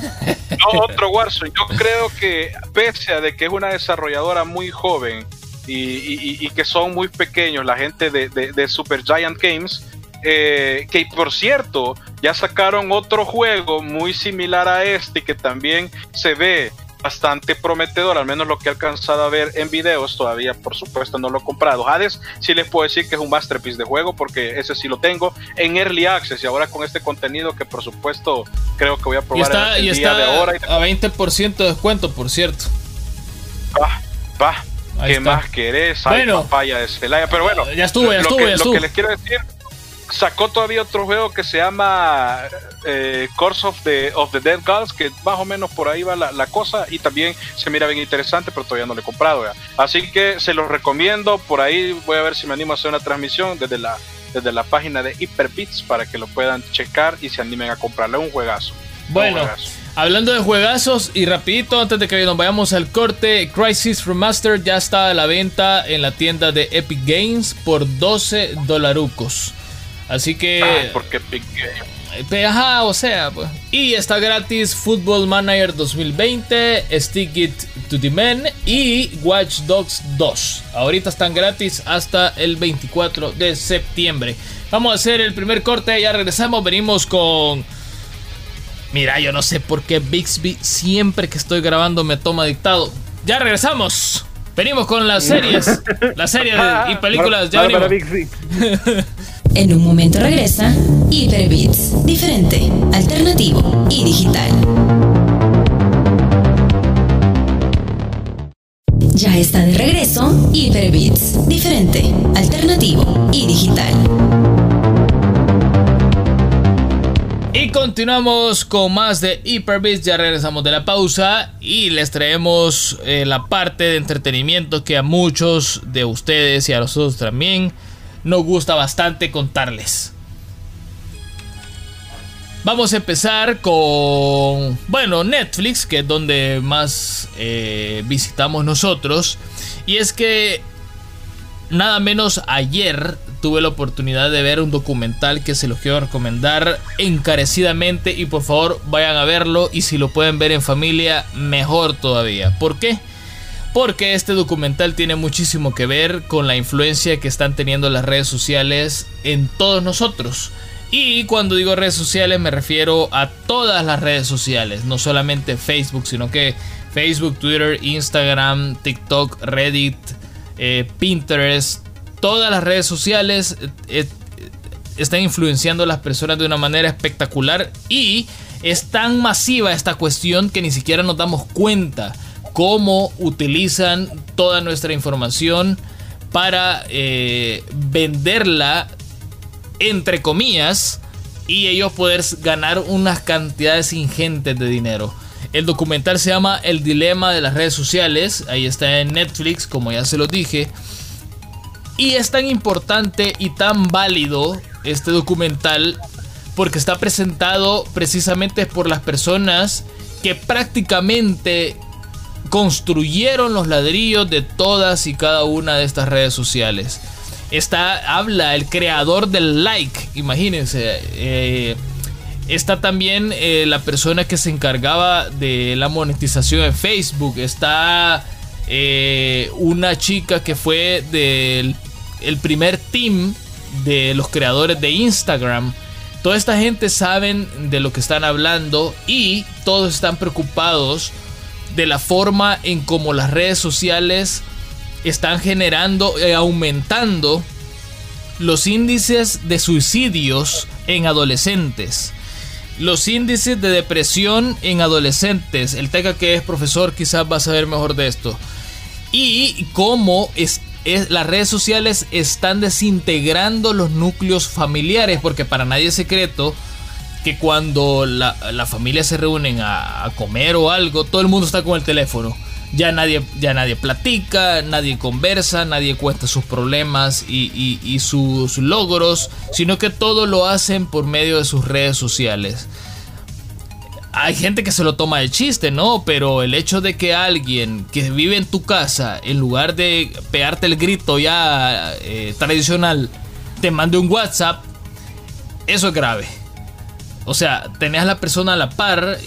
no, otro Warzone. Yo creo que, pese a de que es una desarrolladora muy joven y, que son muy pequeños, la gente de, de, Super Giant Games, eh, que por cierto, ya sacaron otro juego muy similar a este que también se ve bastante prometedor, al menos lo que he alcanzado a ver en videos, todavía por supuesto no lo he comprado. Hades sí les puedo decir que es un masterpiece de juego porque ese sí lo tengo en Early Access y ahora con este contenido que por supuesto creo que voy a probar y está, de ahora. A 20% de descuento, por cierto. Va, va. ¿Qué más querés? bueno, papaya de Celaya. Pero bueno, ya estuvo, ya estuvo, ya estuvo. Lo que les quiero decir sacó todavía otro juego que se llama eh, Course of the, of the Dead Gods, que más o menos por ahí va la, cosa y también se mira bien interesante, pero todavía no lo he comprado. Así que se los recomiendo, por ahí voy a ver si me animo a hacer una transmisión desde la, desde la página de Hyperbits para que lo puedan checar y se animen a comprarle un juegazo. Bueno. Hablando de juegazos y rapidito antes de que nos vayamos al corte, Crisis Remastered ya está a la venta en la tienda de Epic Games por 12 dolarucos. Así que. Ah, porque eh, Ajá, o sea, pues. Y está gratis Football Manager 2020, Stick It to the Men y Watch Dogs 2. Ahorita están gratis hasta el 24 de septiembre. Vamos a hacer el primer corte, ya regresamos. Venimos con. Mira, yo no sé por qué Bixby siempre que estoy grabando me toma dictado. Ya regresamos. Venimos con las series, las series y películas. Ya venimos. En un momento regresa Hyperbits, diferente, alternativo y digital. Ya está de regreso Hyperbits, diferente, alternativo y digital. Continuamos con más de Hyperbits, ya regresamos de la pausa y les traemos eh, la parte de entretenimiento que a muchos de ustedes y a nosotros también nos gusta bastante contarles. Vamos a empezar con, bueno, Netflix, que es donde más eh, visitamos nosotros. Y es que nada menos ayer tuve la oportunidad de ver un documental que se los quiero recomendar encarecidamente y por favor vayan a verlo y si lo pueden ver en familia mejor todavía. ¿Por qué? porque este documental tiene muchísimo que ver con la influencia que están teniendo las redes sociales en todos nosotros. Y cuando digo redes sociales me refiero a todas las redes sociales, no solamente Facebook, sino que Facebook, Twitter, Instagram, TikTok, Reddit, eh, Pinterest, todas las redes sociales eh, eh, están influenciando a las personas de una manera espectacular y es tan masiva esta cuestión que ni siquiera nos damos cuenta cómo utilizan toda nuestra información para venderla entre comillas y ellos poder ganar unas cantidades ingentes de dinero. El documental se llama El dilema de las redes sociales, ahí está en Netflix, como ya se lo dije. Y es tan importante y tan válido este documental porque está presentado precisamente por las personas que prácticamente construyeron los ladrillos de todas y cada una de estas redes sociales. Está, habla el creador del like, imagínense. Eh, está también eh, la persona que se encargaba de la monetización en Facebook. Está eh, una chica que fue del el primer team de los creadores de Instagram Toda esta gente saben de lo que están hablando y todos están preocupados de la forma en cómo las redes sociales están generando y aumentando los índices de suicidios en adolescentes, los índices de depresión en adolescentes. El Teca que es profesor quizás va a saber mejor de esto. Y cómo es, las redes sociales están desintegrando los núcleos familiares, porque para nadie es secreto que cuando la, familia se reúnen a, comer o algo, todo el mundo está con el teléfono. Ya nadie, ya nadie platica, nadie conversa, nadie cuenta sus problemas y, sus logros, sino que todo lo hacen por medio de sus redes sociales. Hay gente que se lo toma de chiste, ¿no? Pero el hecho de que alguien que vive en tu casa, en lugar de pegarte el grito ya eh, tradicional, te mande un WhatsApp, eso es grave. O sea, tenés a la persona a la par.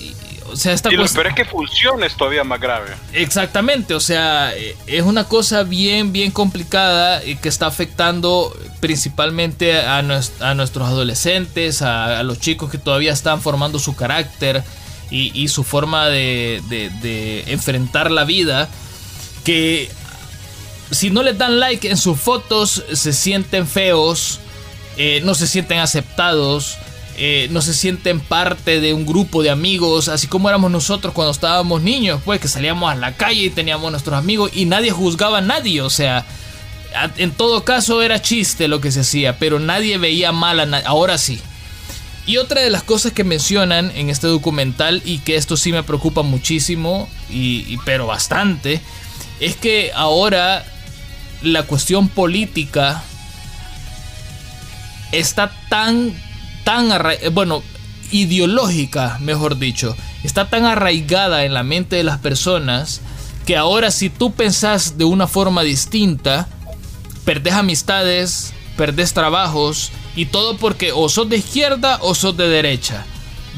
O sea, esta y lo peor es que funcione es todavía más grave. Exactamente, o sea, es una cosa bien, bien complicada y que está afectando principalmente a, nuestros adolescentes, a, los chicos que todavía están formando su carácter y, su forma de, de, enfrentar la vida. Que si no les dan like en sus fotos, se sienten feos, eh, no se sienten aceptados eh, no se sienten parte de un grupo de amigos, así como éramos nosotros cuando estábamos niños, pues que salíamos a la calle y teníamos nuestros amigos y nadie juzgaba a nadie, o sea, en todo caso era chiste lo que se hacía, pero nadie veía mal a nadie, ahora sí. Y otra de las cosas que mencionan en este documental y que esto sí me preocupa muchísimo, y pero bastante, es que ahora la cuestión política está tan tan eh, bueno, ideológica, mejor dicho, está tan arraigada en la mente de las personas que ahora si tú pensás de una forma distinta, perdés amistades, perdés trabajos y todo porque o sos de izquierda o sos de derecha.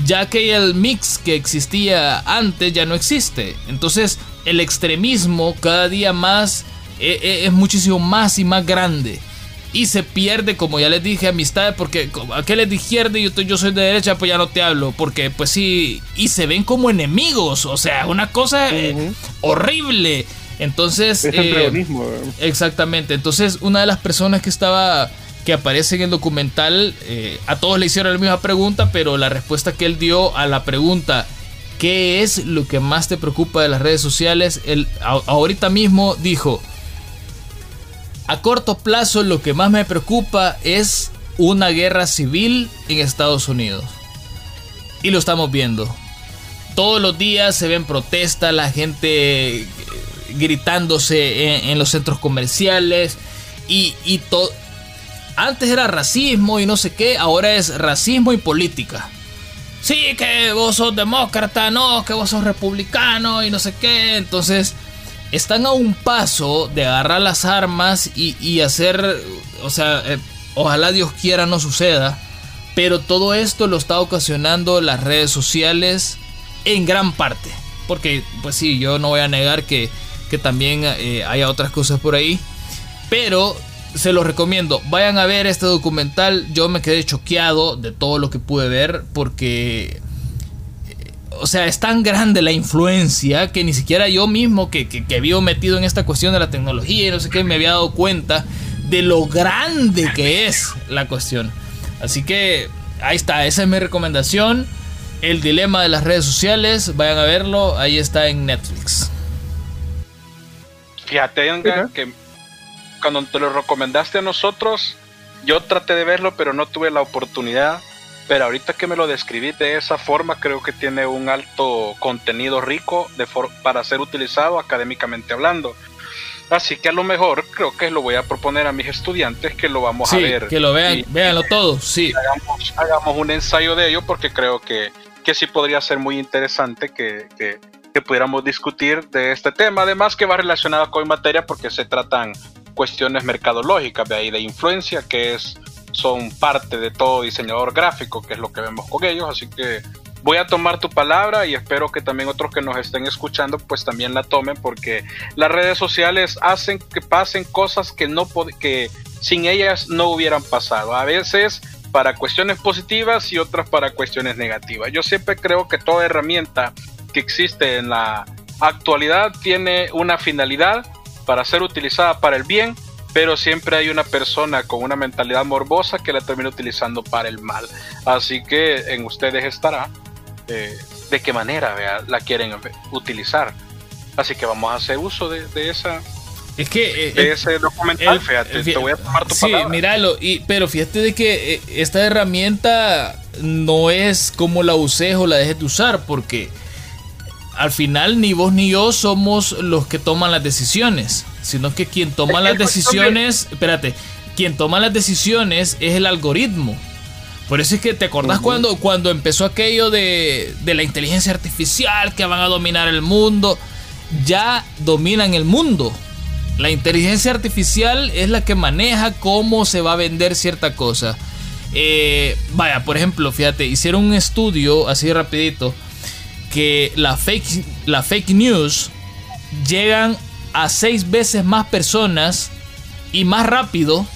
Ya que el mix que existía antes ya no existe. Entonces el extremismo cada día más eh, eh, es muchísimo más y más grande y se pierde, como ya les dije, amistades, porque aquel es de izquierda y yo, yo soy de derecha, pues ya no te hablo, porque pues sí, y se ven como enemigos, o sea, una cosa eh, horrible. Entonces, es eh, exactamente. Entonces, una de las personas que estaba que aparece en el documental, eh, a todos le hicieron la misma pregunta, pero la respuesta que él dio a la pregunta ¿qué es lo que más te preocupa de las redes sociales? Él ahorita mismo dijo, a corto plazo lo que más me preocupa es una guerra civil en Estados Unidos. Y lo estamos viendo. Todos los días se ven protestas, la gente eh, gritándose en, los centros comerciales y, y todo. Antes era racismo y no sé qué, ahora es racismo y política. Sí, que vos sos demócrata, no, que vos sos republicano y no sé qué. Entonces, están a un paso de agarrar las armas y, hacer, o sea, eh, ojalá Dios quiera no suceda, pero todo esto lo está ocasionando las redes sociales en gran parte. Porque, pues sí, yo no voy a negar que, que también eh, haya otras cosas por ahí, pero se los recomiendo. Vayan a ver este documental. Yo me quedé choqueado de todo lo que pude ver porque o sea, es tan grande la influencia que ni siquiera yo mismo, que, que, que había metido en esta cuestión de la tecnología y no sé qué, me había dado cuenta de lo grande que es la cuestión. Así que ahí está, esa es mi recomendación. El dilema de las redes sociales, vayan a verlo, ahí está en Netflix. Fíjate, que cuando te lo recomendaste a nosotros, yo traté de verlo, pero no tuve la oportunidad pero ahorita que me lo describí de esa forma, creo que tiene un alto contenido rico de para ser utilizado académicamente hablando. Así que a lo mejor creo que lo voy a proponer a mis estudiantes que lo vamos a ver. Que lo vean, véanlo todo, sí. Hagamos, un ensayo de ello porque creo que, que sí podría ser muy interesante que, que, que pudiéramos discutir de este tema. Además que va relacionado con materia porque se tratan cuestiones mercadológicas, de ahí de influencia, que es son parte de todo diseñador gráfico, que es lo que vemos con ellos, así que voy a tomar tu palabra y espero que también otros que nos estén escuchando pues también la tomen porque las redes sociales hacen que pasen cosas que no que sin ellas no hubieran pasado. A veces para cuestiones positivas y otras para cuestiones negativas. Yo siempre creo que toda herramienta que existe en la actualidad tiene una finalidad para ser utilizada para el bien, pero siempre hay una persona con una mentalidad morbosa que la termina utilizando para el mal. Así que en ustedes estará eh, de qué manera la quieren utilizar. Así que vamos a hacer uso de, esa es que eh, ese documental, fíjate, te voy a tomar tu sí, míralo, y, pero fíjate de que eh, esta herramienta no es como la uses o la dejes de usar, porque al final ni vos ni yo somos los que toman las decisiones, sino que quien toma las decisiones, espérate, quien toma las decisiones es el algoritmo. Por eso es que te acordás cuando, cuando empezó aquello de, de la inteligencia artificial que van a dominar el mundo, ya dominan el mundo. La inteligencia artificial es la que maneja cómo se va a vender cierta cosa. Eh, vaya, por ejemplo, fíjate, hicieron un estudio así rapidito que la fake, la fake news llegan a seis veces más personas y más rápido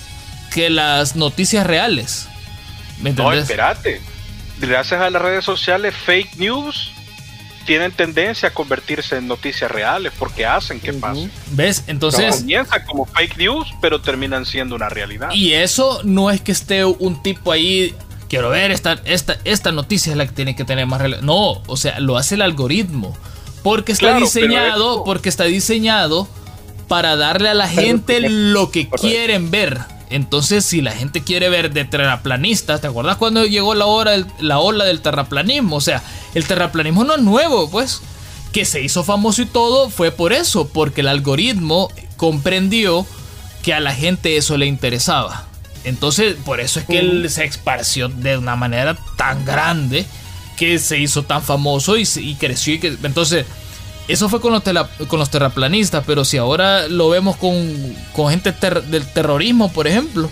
que las noticias reales. ¿Me no, espérate. Gracias a las redes sociales, fake news tienen tendencia a convertirse en noticias reales porque hacen que pase. ¿Ves? Entonces. Comienzan como fake news, pero terminan siendo una realidad. Y eso no es que esté un tipo ahí. Quiero ver, esta, esta, esta noticia es la que tiene que tener más realidad. No, o sea, lo hace el algoritmo. Porque está diseñado, porque está diseñado para darle a la gente lo que quieren ver. Entonces, si la gente quiere ver de terraplanistas, ¿te acuerdas cuando llegó la, hora, la ola del terraplanismo? O sea, el terraplanismo no es nuevo, pues. Que se hizo famoso y todo fue por eso, porque el algoritmo comprendió que a la gente eso le interesaba. Entonces, por eso es que él se esparció de una manera tan grande que se hizo tan famoso y, creció. Y que, entonces, eso fue con los, con los terraplanistas, pero si ahora lo vemos con, gente del terrorismo, por ejemplo.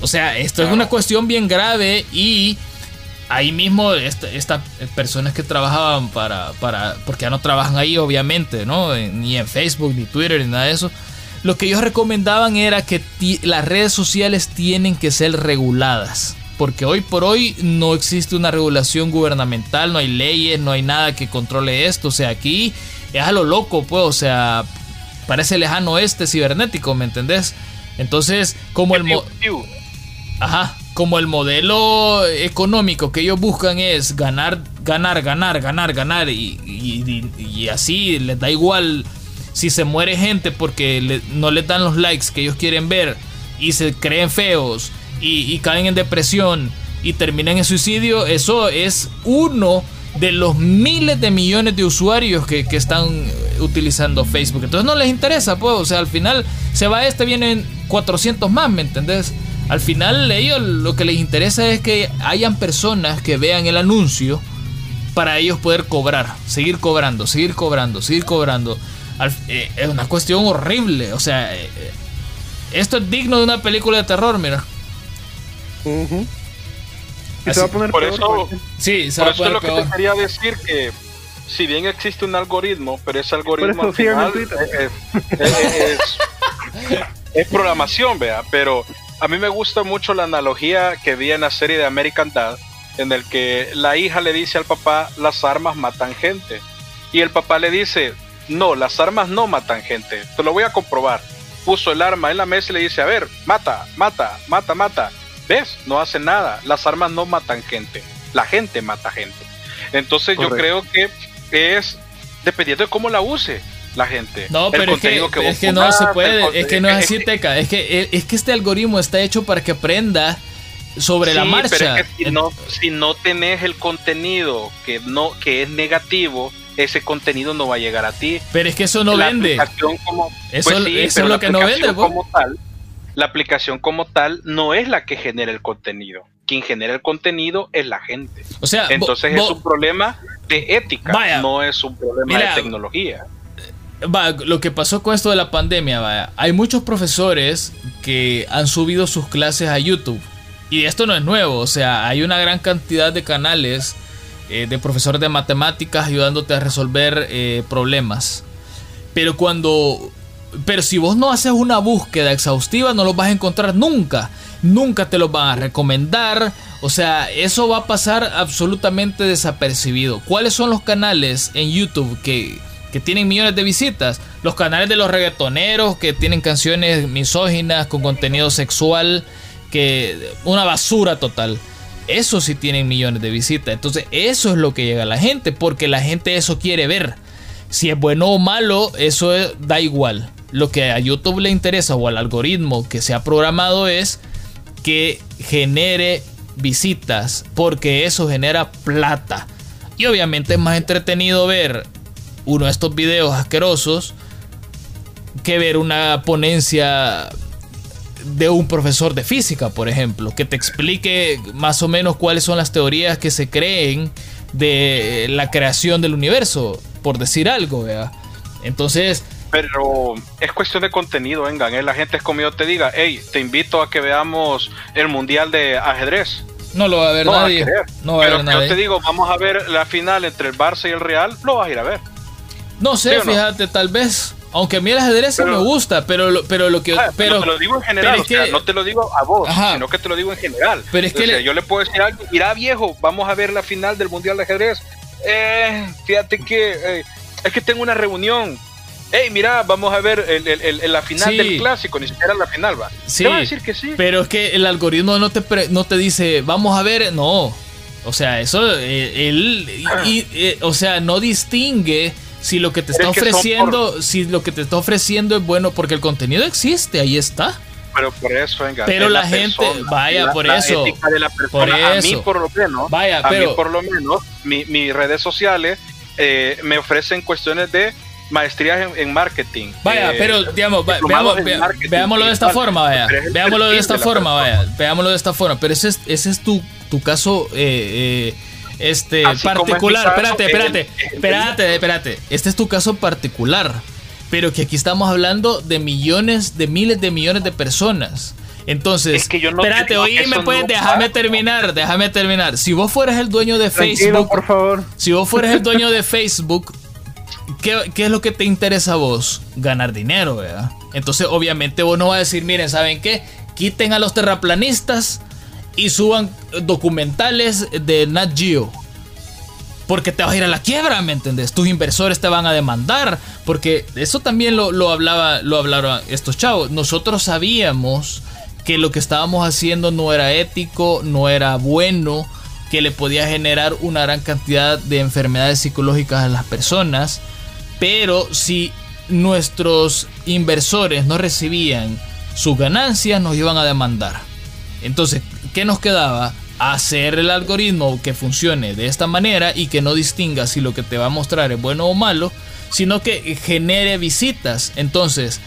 O sea, esto es una cuestión bien grave y ahí mismo estas personas que trabajaban para, para, porque ya no trabajan ahí obviamente, ¿no? Ni en Facebook, ni Twitter, ni nada de eso. Lo que ellos recomendaban era que las redes sociales tienen que ser reguladas porque hoy por hoy no existe una regulación gubernamental, no hay leyes, no hay nada que controle esto, o sea, aquí es a lo loco, pues, o sea, parece lejano este cibernético, ¿me entendés? Entonces, como el Ajá, como el modelo económico que ellos buscan es ganar, ganar, ganar, ganar, ganar y, y, así les da igual si se muere gente porque no les dan los likes que ellos quieren ver y se creen feos y, caen en depresión y terminan en suicidio, eso es uno de los miles de millones de usuarios que, están utilizando Facebook. Entonces no les interesa, pues, o sea, al final se va este, vienen 400 más, ¿me entendés? Al final ellos lo que les interesa es que hayan personas que vean el anuncio para ellos poder cobrar, seguir cobrando, seguir cobrando, seguir cobrando. Eh, es una cuestión horrible, o sea, eh, eh, esto es digno de una película de terror, mira. Se va a poner por eso, sí, por eso es lo que te quería decir que si bien existe un algoritmo, pero ese algoritmo es, programación, vea, pero a mí me gusta mucho la analogía que vi en la serie de American Dad, en el que la hija le dice al papá, las armas matan gente. Y el papá le dice, no, las armas no matan gente, te lo voy a comprobar. Puso el arma en la mesa y le dice, a ver, mata, mata, mata, mata. ¿Ves? No hace nada. Las armas no matan gente. La gente mata gente. Entonces yo creo que es dependiendo de cómo la use la gente. No, pero es que, es que no se puede, es que no es así, Teca. Es que, es que este algoritmo está hecho para que aprenda sobre la marcha. Pero si, no, si no tenés el contenido que, no, que es negativo, ese contenido no va a llegar a ti. Pero es que eso no vende. Como, eso, pues eso es lo que no vende. Como tal, la aplicación como tal no es la que genera el contenido. Quien genera el contenido es la gente. O sea, entonces es un problema de ética, no es un problema de tecnología. Va, lo que pasó con esto de la pandemia, vaya, hay muchos profesores que han subido sus clases a YouTube. Y esto no es nuevo, o sea, hay una gran cantidad de canales eh, de profesores de matemáticas ayudándote a resolver eh, problemas. Pero cuando pero si vos no haces una búsqueda exhaustiva, no los vas a encontrar nunca. nunca te los van a recomendar. O sea, eso va a pasar absolutamente desapercibido. ¿Cuáles son los canales en YouTube que, que tienen millones de visitas? Los canales de los reggaetoneros que tienen canciones misóginas con contenido sexual, que una basura total. Eso sí tienen millones de visitas. Entonces, eso es lo que llega a la gente, porque la gente eso quiere ver. Si es bueno o malo, eso da igual. Lo que a YouTube le interesa o al algoritmo que se ha programado es que genere visitas, porque eso genera plata. Y obviamente es más entretenido ver uno de estos videos asquerosos que ver una ponencia de un profesor de física, por ejemplo, que te explique más o menos cuáles son las teorías que se creen de la creación del universo, por decir algo, ¿vea? Entonces... Pero es cuestión de contenido, vengan, ¿eh? la gente es como yo te diga, hey, te invito a que veamos el Mundial de Ajedrez. No lo va a ver nadie. no va a ver nadie. Yo te digo, vamos a ver la final entre el Barça y el Real, lo vas a ir a ver. No sé, fíjate, tal vez. Aunque a mí el ajedrez me gusta, pero lo, pero lo que. Ah, pero, te lo digo en general, no te lo digo a vos, sino que te lo digo en general. Pero es que yo le puedo decir a alguien, mira viejo, vamos a ver la final del Mundial de Ajedrez. Eh, fíjate que eh, es que tengo una reunión. Hey, mira, vamos a ver el, la final del clásico, ni siquiera la final, va. Sí, te va a decir que sí. Pero es que el algoritmo no te, no te dice, vamos a ver, no. O sea, eso, eh, él, y, o sea, no distingue si lo que te está ofreciendo, si lo que te está ofreciendo es bueno, porque el contenido existe, ahí está. Pero por eso, venga. Pero la, gente, vaya, por eso. por eso. A mí, por lo menos, vaya, a mí, por lo menos, mis redes sociales eh, me ofrecen cuestiones de maestrías en, marketing. Vaya, eh, pero digamos, veámoslo de esta forma, vaya. Veámoslo de esta forma, vaya. Veámoslo de esta forma. Pero ese es, ese es tu, tu caso eh, este particular. espérate, espérate, espérate, espérate. Este es tu caso particular. Pero que aquí estamos hablando de millones, de miles de millones de personas. Entonces, espérate, oíme, pues, déjame terminar, déjame terminar. Si vos fueras el dueño de Facebook, por favor. Si vos fueras el dueño de Facebook, ¿qué, ¿qué, es lo que te interesa a vos? Ganar dinero, ¿verdad? Entonces, obviamente, vos no vas a decir, miren, ¿saben qué? Quiten a los terraplanistas y suban documentales de Nat Geo. Porque te vas a ir a la quiebra, ¿me entendés? Tus inversores te van a demandar. Porque eso también lo, hablaba, lo hablaron estos chavos. Nosotros sabíamos que lo que estábamos haciendo no era ético, no era bueno, que le podía generar una gran cantidad de enfermedades psicológicas a las personas. Pero si nuestros inversores no recibían sus ganancias, nos iban a demandar. Entonces, ¿qué nos quedaba? Hacer el algoritmo que funcione de esta manera y que no distinga si lo que te va a mostrar es bueno o malo, sino que genere visitas. Entonces,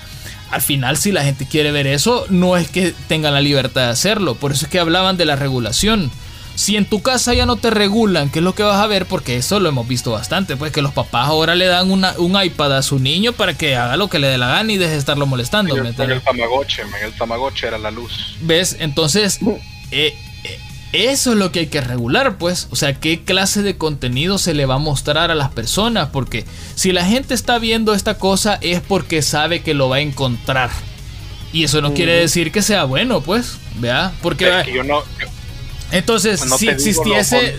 al final, si la gente quiere ver eso, no es que tengan la libertad de hacerlo. Por eso es que hablaban de la regulación. Si en tu casa ya no te regulan, ¿qué es lo que vas a ver? Porque eso lo hemos visto bastante, pues que los papás ahora le dan un iPad a su niño para que haga lo que le dé la gana y deje de estarlo molestando. el, el Tamagotchi, el Tamagotchi era la luz. ¿Ves? Entonces, eh, eh, eso es lo que hay que regular, pues. O sea, qué clase de contenido se le va a mostrar a las personas. Porque si la gente está viendo esta cosa es porque sabe que lo va a encontrar. Y eso no quiere decir que sea bueno, pues. Vea, porque. Es que yo no. Entonces, si existiese.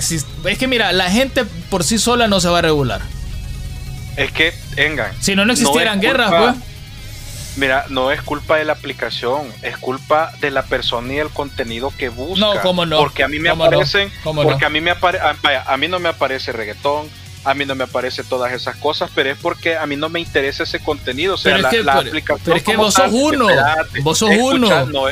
Si es que mira, la gente por sí sola no se va a regular. Es que, venga. Si no, no existieran guerras, pues. Mira, no es culpa de la aplicación, es culpa de la persona y el contenido que busca. No, cómo no. Porque a mí me aparecen, porque a mí me aparece, ah, a mí no me aparece reggaetón, a mí no me aparece todas esas cosas, pero es porque a mí no me interesa ese contenido. O sea, la, aplicación. Pero es que vos sos uno. vos sos uno. No,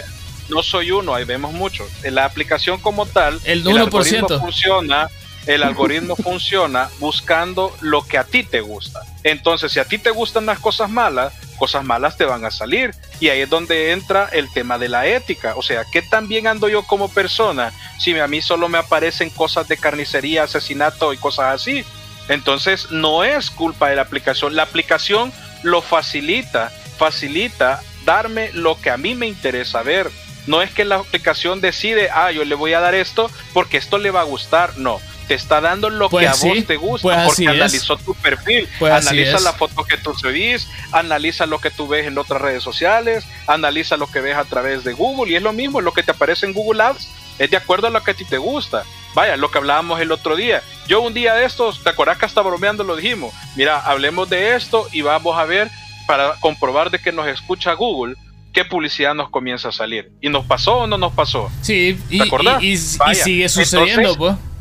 soy uno, ahí vemos mucho. La aplicación como tal, el 1%. funciona el algoritmo funciona buscando lo que a ti te gusta. Entonces, si a ti te gustan las cosas malas, cosas malas te van a salir. Y ahí es donde entra el tema de la ética. O sea, ¿qué tan bien ando yo como persona si a mí solo me aparecen cosas de carnicería, asesinato y cosas así? Entonces, no es culpa de la aplicación. La aplicación lo facilita, facilita darme lo que a mí me interesa ver. No es que la aplicación decide, ah, yo le voy a dar esto porque esto le va a gustar. No, te está dando lo Pues que a sí, vos te gusta, pues porque es. analizó tu perfil, Pues analiza la foto que tú subís, analiza lo que tú ves en otras redes sociales, analiza lo que ves a través de Google y es lo mismo, lo que te aparece en Google Ads es de acuerdo a lo que a ti te gusta. Vaya, lo que hablábamos el otro día. Yo un día de estos, ¿te acordás que hasta bromeando lo dijimos? Mira, hablemos de esto y vamos a ver para comprobar de que nos escucha Google qué publicidad nos comienza a salir. ¿Y nos pasó o no nos pasó? Sí, y, ¿Te acordás? y- y- y Vaya, sigue sucediendo, entonces- pues.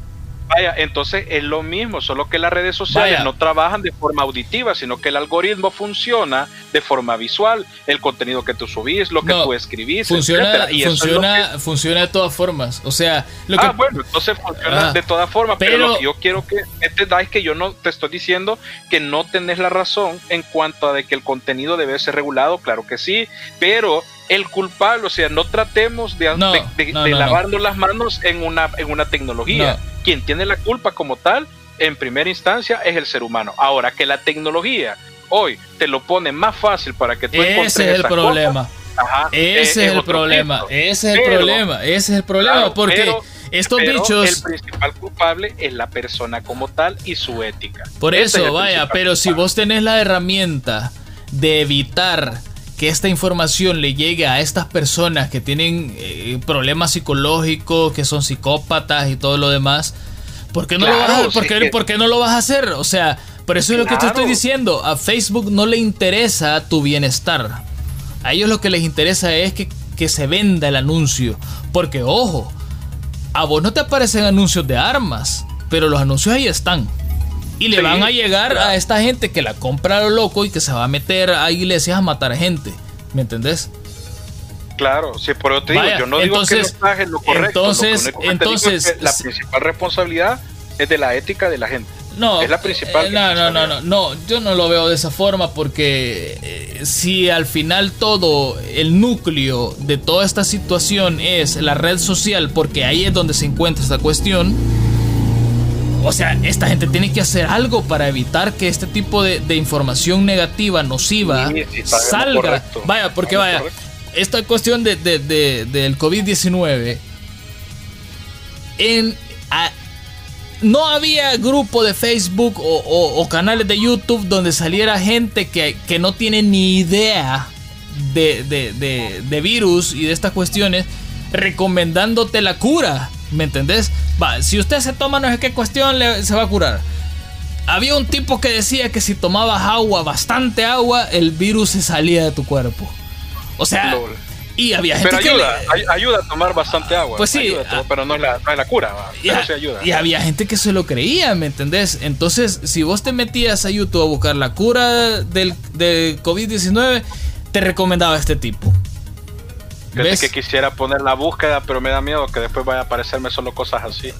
Vaya, entonces es lo mismo, solo que las redes sociales Vaya. no trabajan de forma auditiva, sino que el algoritmo funciona de forma visual. El contenido que tú subís, lo que No, tú escribís, Funciona. Y es funciona, funciona de todas formas. O sea, lo ah, que, bueno, entonces funciona Ah, de todas formas, pero, pero- lo que yo quiero que entendáis que yo no te estoy diciendo que no tenés la razón en cuanto a de que el contenido debe ser regulado, claro que sí, pero el culpable, o sea, no tratemos de, No, de- de- no, de no, lavarnos las manos en una, en una tecnología. Quien tiene la culpa como tal, en primera instancia, es el ser humano. Ahora que la tecnología hoy te lo pone más fácil para que tú encuentres ese es el problema. cosas, ajá, Ese es, el problema. Ese es el Pero- problema. Ese es el problema. Claro, porque pero- estos Pero bichos. El principal culpable es la persona como tal y su ética. Por Ese eso, vaya, pero si vos tenés la herramienta de evitar que esta información le llegue a estas personas que tienen eh, problemas psicológicos, que son psicópatas y todo lo demás, ¿por qué no, lo, vas a, por sí qué- que- por qué no lo vas a hacer? O sea, por eso es lo que te estoy diciendo. A Facebook no le interesa tu bienestar. A ellos lo que les interesa es que, que se venda el anuncio. Porque, ojo, a vos no te aparecen anuncios de armas, pero los anuncios ahí están. Y le Sí, van a llegar claro. a esta gente que la compra a lo loco y que se va a meter a iglesias a matar gente. ¿Me entendés? Claro, sí, por eso te digo, yo no digo entonces- que no lo correcto. entonces- lo que digo entonces- es que la principal responsabilidad es de la ética de la gente. No, Es la principal eh, no, no, no, no, no, yo no lo veo de esa forma porque eh, si al final todo el núcleo de toda esta situación es la red social, porque ahí es donde se encuentra esta cuestión, o sea, esta gente tiene que hacer algo para evitar que este tipo de, de información negativa, nociva, Sí, sí, salga. correcto. Vaya, porque vaya, correcto. esta cuestión de, de- de- del COVID-19, en, a- no había grupo de Facebook o, o- o canales de YouTube donde saliera gente que, que no tiene ni idea de, de- de- de virus y de estas cuestiones recomendándote la cura. ¿Me entendés? Va, si usted se toma no sé qué cuestión, le- se va a curar. Había un tipo que decía que si tomabas agua, bastante agua, el virus se salía de tu cuerpo. O sea, Lol. y había gente Pero que ayuda, le- ay- ayuda a tomar bastante agua. Pues sí, ayuda a tomar, ah. pero no es la, no es la cura, va, y, pero sí ayuda. y había gente que se lo creía, ¿me entendés? Entonces, si vos te metías a YouTube a buscar la cura del, del COVID-19, te recomendaba este tipo. ¿Ves? que quisiera poner la búsqueda, pero me da miedo que después vaya a aparecerme solo cosas así.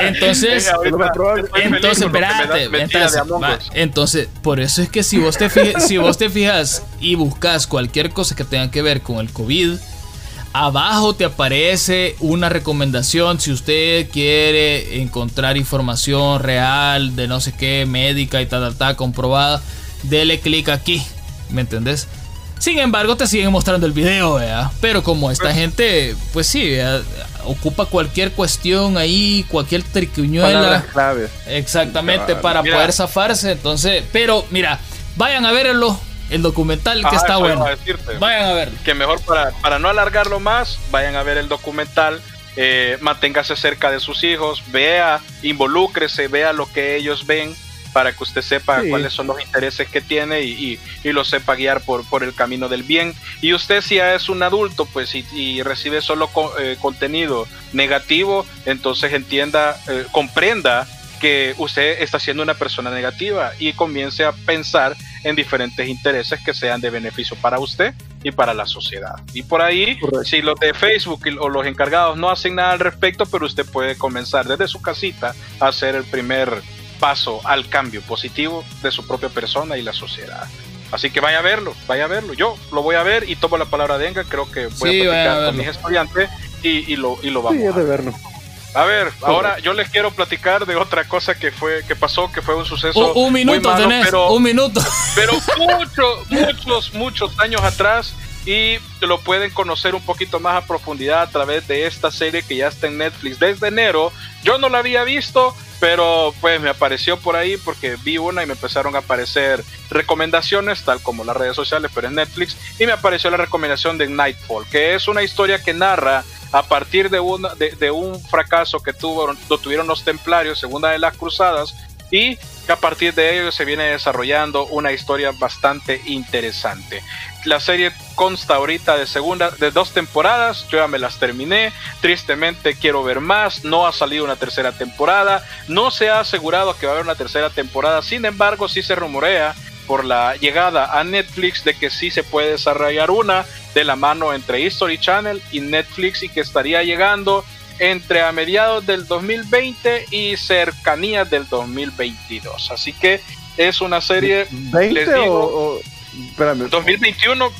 Entonces, ahorita entonces, espérate, va, entonces, por eso es que si vos te fijas, si vos te fijas y buscas cualquier cosa que tenga que ver con el COVID, abajo te aparece una recomendación si usted quiere encontrar información real de no sé qué, médica y tal, tal, tal, comprobada, dele clic aquí, ¿me entendés? Sin embargo, te siguen mostrando el video, ¿vea? Pero como esta gente, pues sí, ocupa cualquier cuestión ahí, cualquier triquiñuela. Claves. Exactamente, para Mira. poder zafarse. Entonces, pero mira, vayan a verlo, el documental que Ajá, está bueno. a decirte. Vayan a verlo. que mejor para, para no alargarlo más, vayan a ver el documental, eh, manténgase cerca de sus hijos, vea, involúcrese, vea lo que ellos ven para que usted sepa Sí. cuáles son los intereses que tiene y, y, y lo sepa guiar por, por el camino del bien. Y usted si ya es un adulto pues y, y recibe solo co- eh, contenido negativo, entonces entienda, eh, comprenda que usted está siendo una persona negativa y comience a pensar en diferentes intereses que sean de beneficio para usted y para la sociedad. Y por ahí, Correcto. si los de Facebook o los encargados no hacen nada al respecto, pero usted puede comenzar desde su casita a hacer el primer paso al cambio positivo de su propia persona y la sociedad. Así que vaya a verlo, vaya a verlo. Yo lo voy a ver y tomo la palabra de Enga. Creo que voy Sí, a vaya a platicar con mis estudiantes y, y lo, y lo vamos Sí, a ver. verlo. A ver, ahora yo les quiero platicar de otra cosa que fue que pasó, que fue un suceso Un, un muy minuto malo, tenés, pero, un minuto. pero muchos, muchos, muchos años atrás y lo pueden conocer un poquito más a profundidad a través de esta serie que ya está en Netflix desde enero. Yo no la había visto, pero pues me apareció por ahí porque vi una y me empezaron a aparecer recomendaciones, tal como las redes sociales, pero en Netflix, y me apareció la recomendación de Nightfall, que es una historia que narra a partir de, una, de, un fracaso que tuvieron los templarios, segunda de las cruzadas, y que a partir de ello se viene desarrollando una historia bastante interesante. La serie consta ahorita de segunda de dos temporadas, yo ya me las terminé, tristemente quiero ver más, no ha salido una tercera temporada, no se ha asegurado que va a haber una tercera temporada, sin embargo sí se rumorea por la llegada a Netflix de que sí se puede desarrollar una de la mano entre History Channel y Netflix y que estaría llegando entre a mediados del 2020 y cercanías del 2022. Así que es una serie. ¿20 les digo, o, 2021.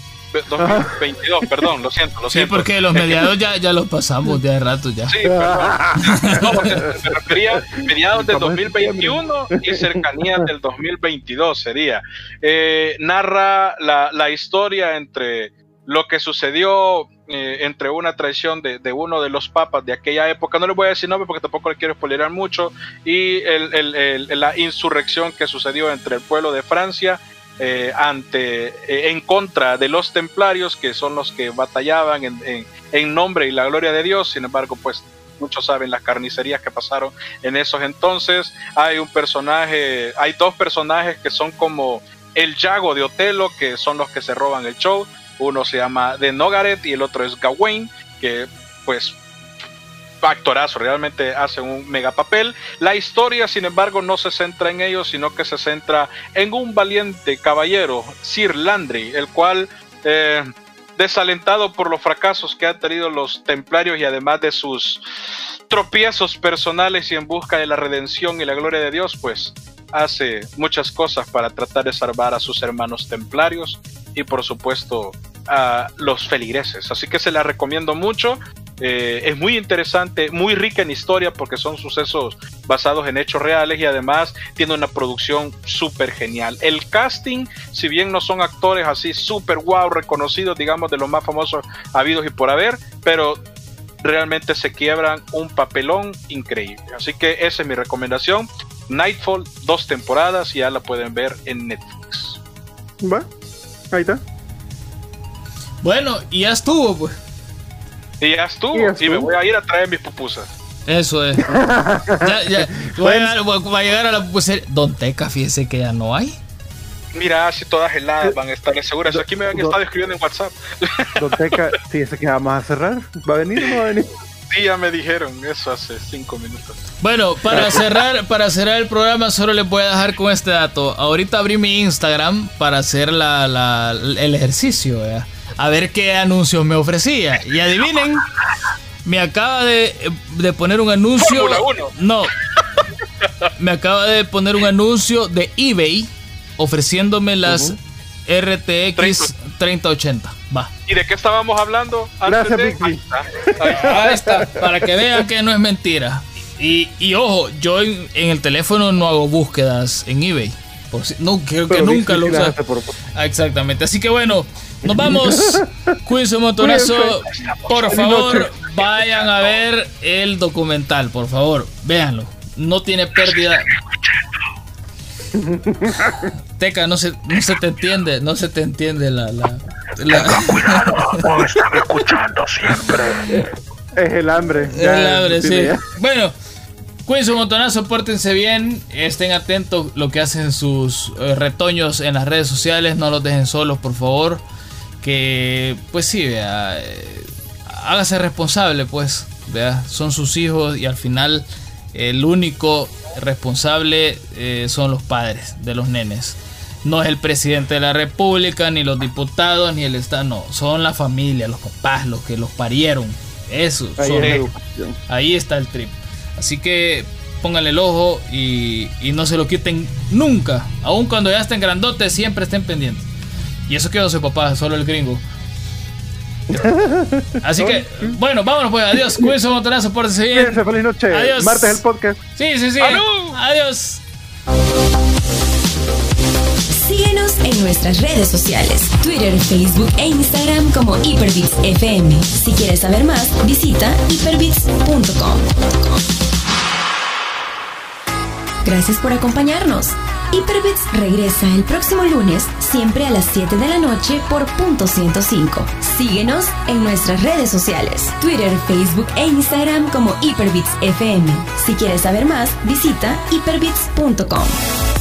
2022, perdón, lo siento, lo sí, porque los mediados ya, ya los pasamos de rato ya. Sí, perdón. No, me refería mediados del 2021 y cercanías del 2022 sería. Eh, narra la, la historia entre lo que sucedió eh, entre una traición de, uno de los papas de aquella época, no le voy a decir nombre porque tampoco le quiero spoilerar mucho, y la insurrección que sucedió entre el pueblo de Francia eh, ante, eh, en contra de los templarios, que son los que batallaban en, nombre y la gloria de Dios, sin embargo, pues muchos saben las carnicerías que pasaron en esos entonces. Hay un personaje, hay dos personajes que son como el Yago de Otelo, que son los que se roban el show. Uno se llama De Nogaret y el otro es Gawain, que pues actorazo, realmente hacen un mega papel. La historia, sin embargo, no se centra en ellos, sino que se centra en un valiente caballero, Sir Landry, el cual, eh, desalentado por los fracasos que han tenido los templarios y además de sus tropiezos personales y en busca de la redención y la gloria de Dios, pues hace muchas cosas para tratar de salvar a sus hermanos templarios y por supuesto a los feligreses. Así que se la recomiendo mucho. Eh, es muy interesante, muy rica en historia porque son sucesos basados en hechos reales y además tiene una producción súper genial. El casting, si bien no son actores así súper wow, reconocidos, digamos, de los más famosos habidos y por haber, pero realmente se quiebran un papelón increíble. Así que esa es mi recomendación. Nightfall, dos temporadas, y ya la pueden ver en Netflix. Va, ahí está. Bueno, y ya estuvo, pues. Y ya estuvo. Y, me voy a ir a traer mis pupusas. Eso es. ya, ya. Voy, a llegar, voy, a llegar, a la pupusería. Don Teca, fíjese que ya no hay. Mira, si todas heladas van a estar seguras. Aquí me han estado escribiendo en WhatsApp. Don Teca, fíjese que vamos a cerrar. ¿Va a venir o no va a venir? Sí, ya me dijeron eso hace cinco minutos. Bueno, para cerrar, para cerrar el programa, solo les voy a dejar con este dato. Ahorita abrí mi Instagram para hacer la, la, el ejercicio, ¿verdad? A ver qué anuncios me ofrecía. Y adivinen, me acaba de, poner un anuncio. No. Me acaba de poner un anuncio de eBay ofreciéndome las RTX 3080. Va. ¿Y de qué estábamos hablando? Gracias, Ahí está. Para que vean que no es mentira. Y, ojo, yo en, el teléfono no hago búsquedas en eBay. no, creo que nunca lo usé. Ah, exactamente. Así que bueno, nos vamos. Cuídense un montonazo. Por favor, vayan a ver el documental, por favor. Véanlo. No tiene pérdida. Teca, no se, no se te entiende, no se te entiende la. la, cuidado, escuchando siempre. Es el hambre. el hambre, sí. Bueno, cuídense un montonazo, pórtense bien, estén atentos lo que hacen sus eh, retoños en las redes sociales, no los dejen solos, por favor que pues sí, vea, eh, hágase responsable, pues, vea, son sus hijos y al final el único responsable eh, son los padres de los nenes. No es el presidente de la república, ni los diputados, ni el Estado, no, son la familia, los papás, los que los parieron. Eso, ahí, ahí está el trip. Así que pónganle el ojo y, y no se lo quiten nunca. Aun cuando ya estén grandotes, siempre estén pendientes. Y eso que yo soy papá, solo el gringo. Así que, bueno, vámonos pues, adiós. Cuídense un montonazo, por bien. feliz noche. Adiós. Martes el podcast. Sí, sí, sí. Adiós. Síguenos en nuestras redes sociales, Twitter, Facebook e Instagram como Hyperbits FM. Si quieres saber más, visita hyperbits.com. Gracias por acompañarnos. Hyperbits regresa el próximo lunes, siempre a las 7 de la noche por punto 105. Síguenos en nuestras redes sociales, Twitter, Facebook e Instagram como Hyperbits FM. Si quieres saber más, visita hyperbits.com.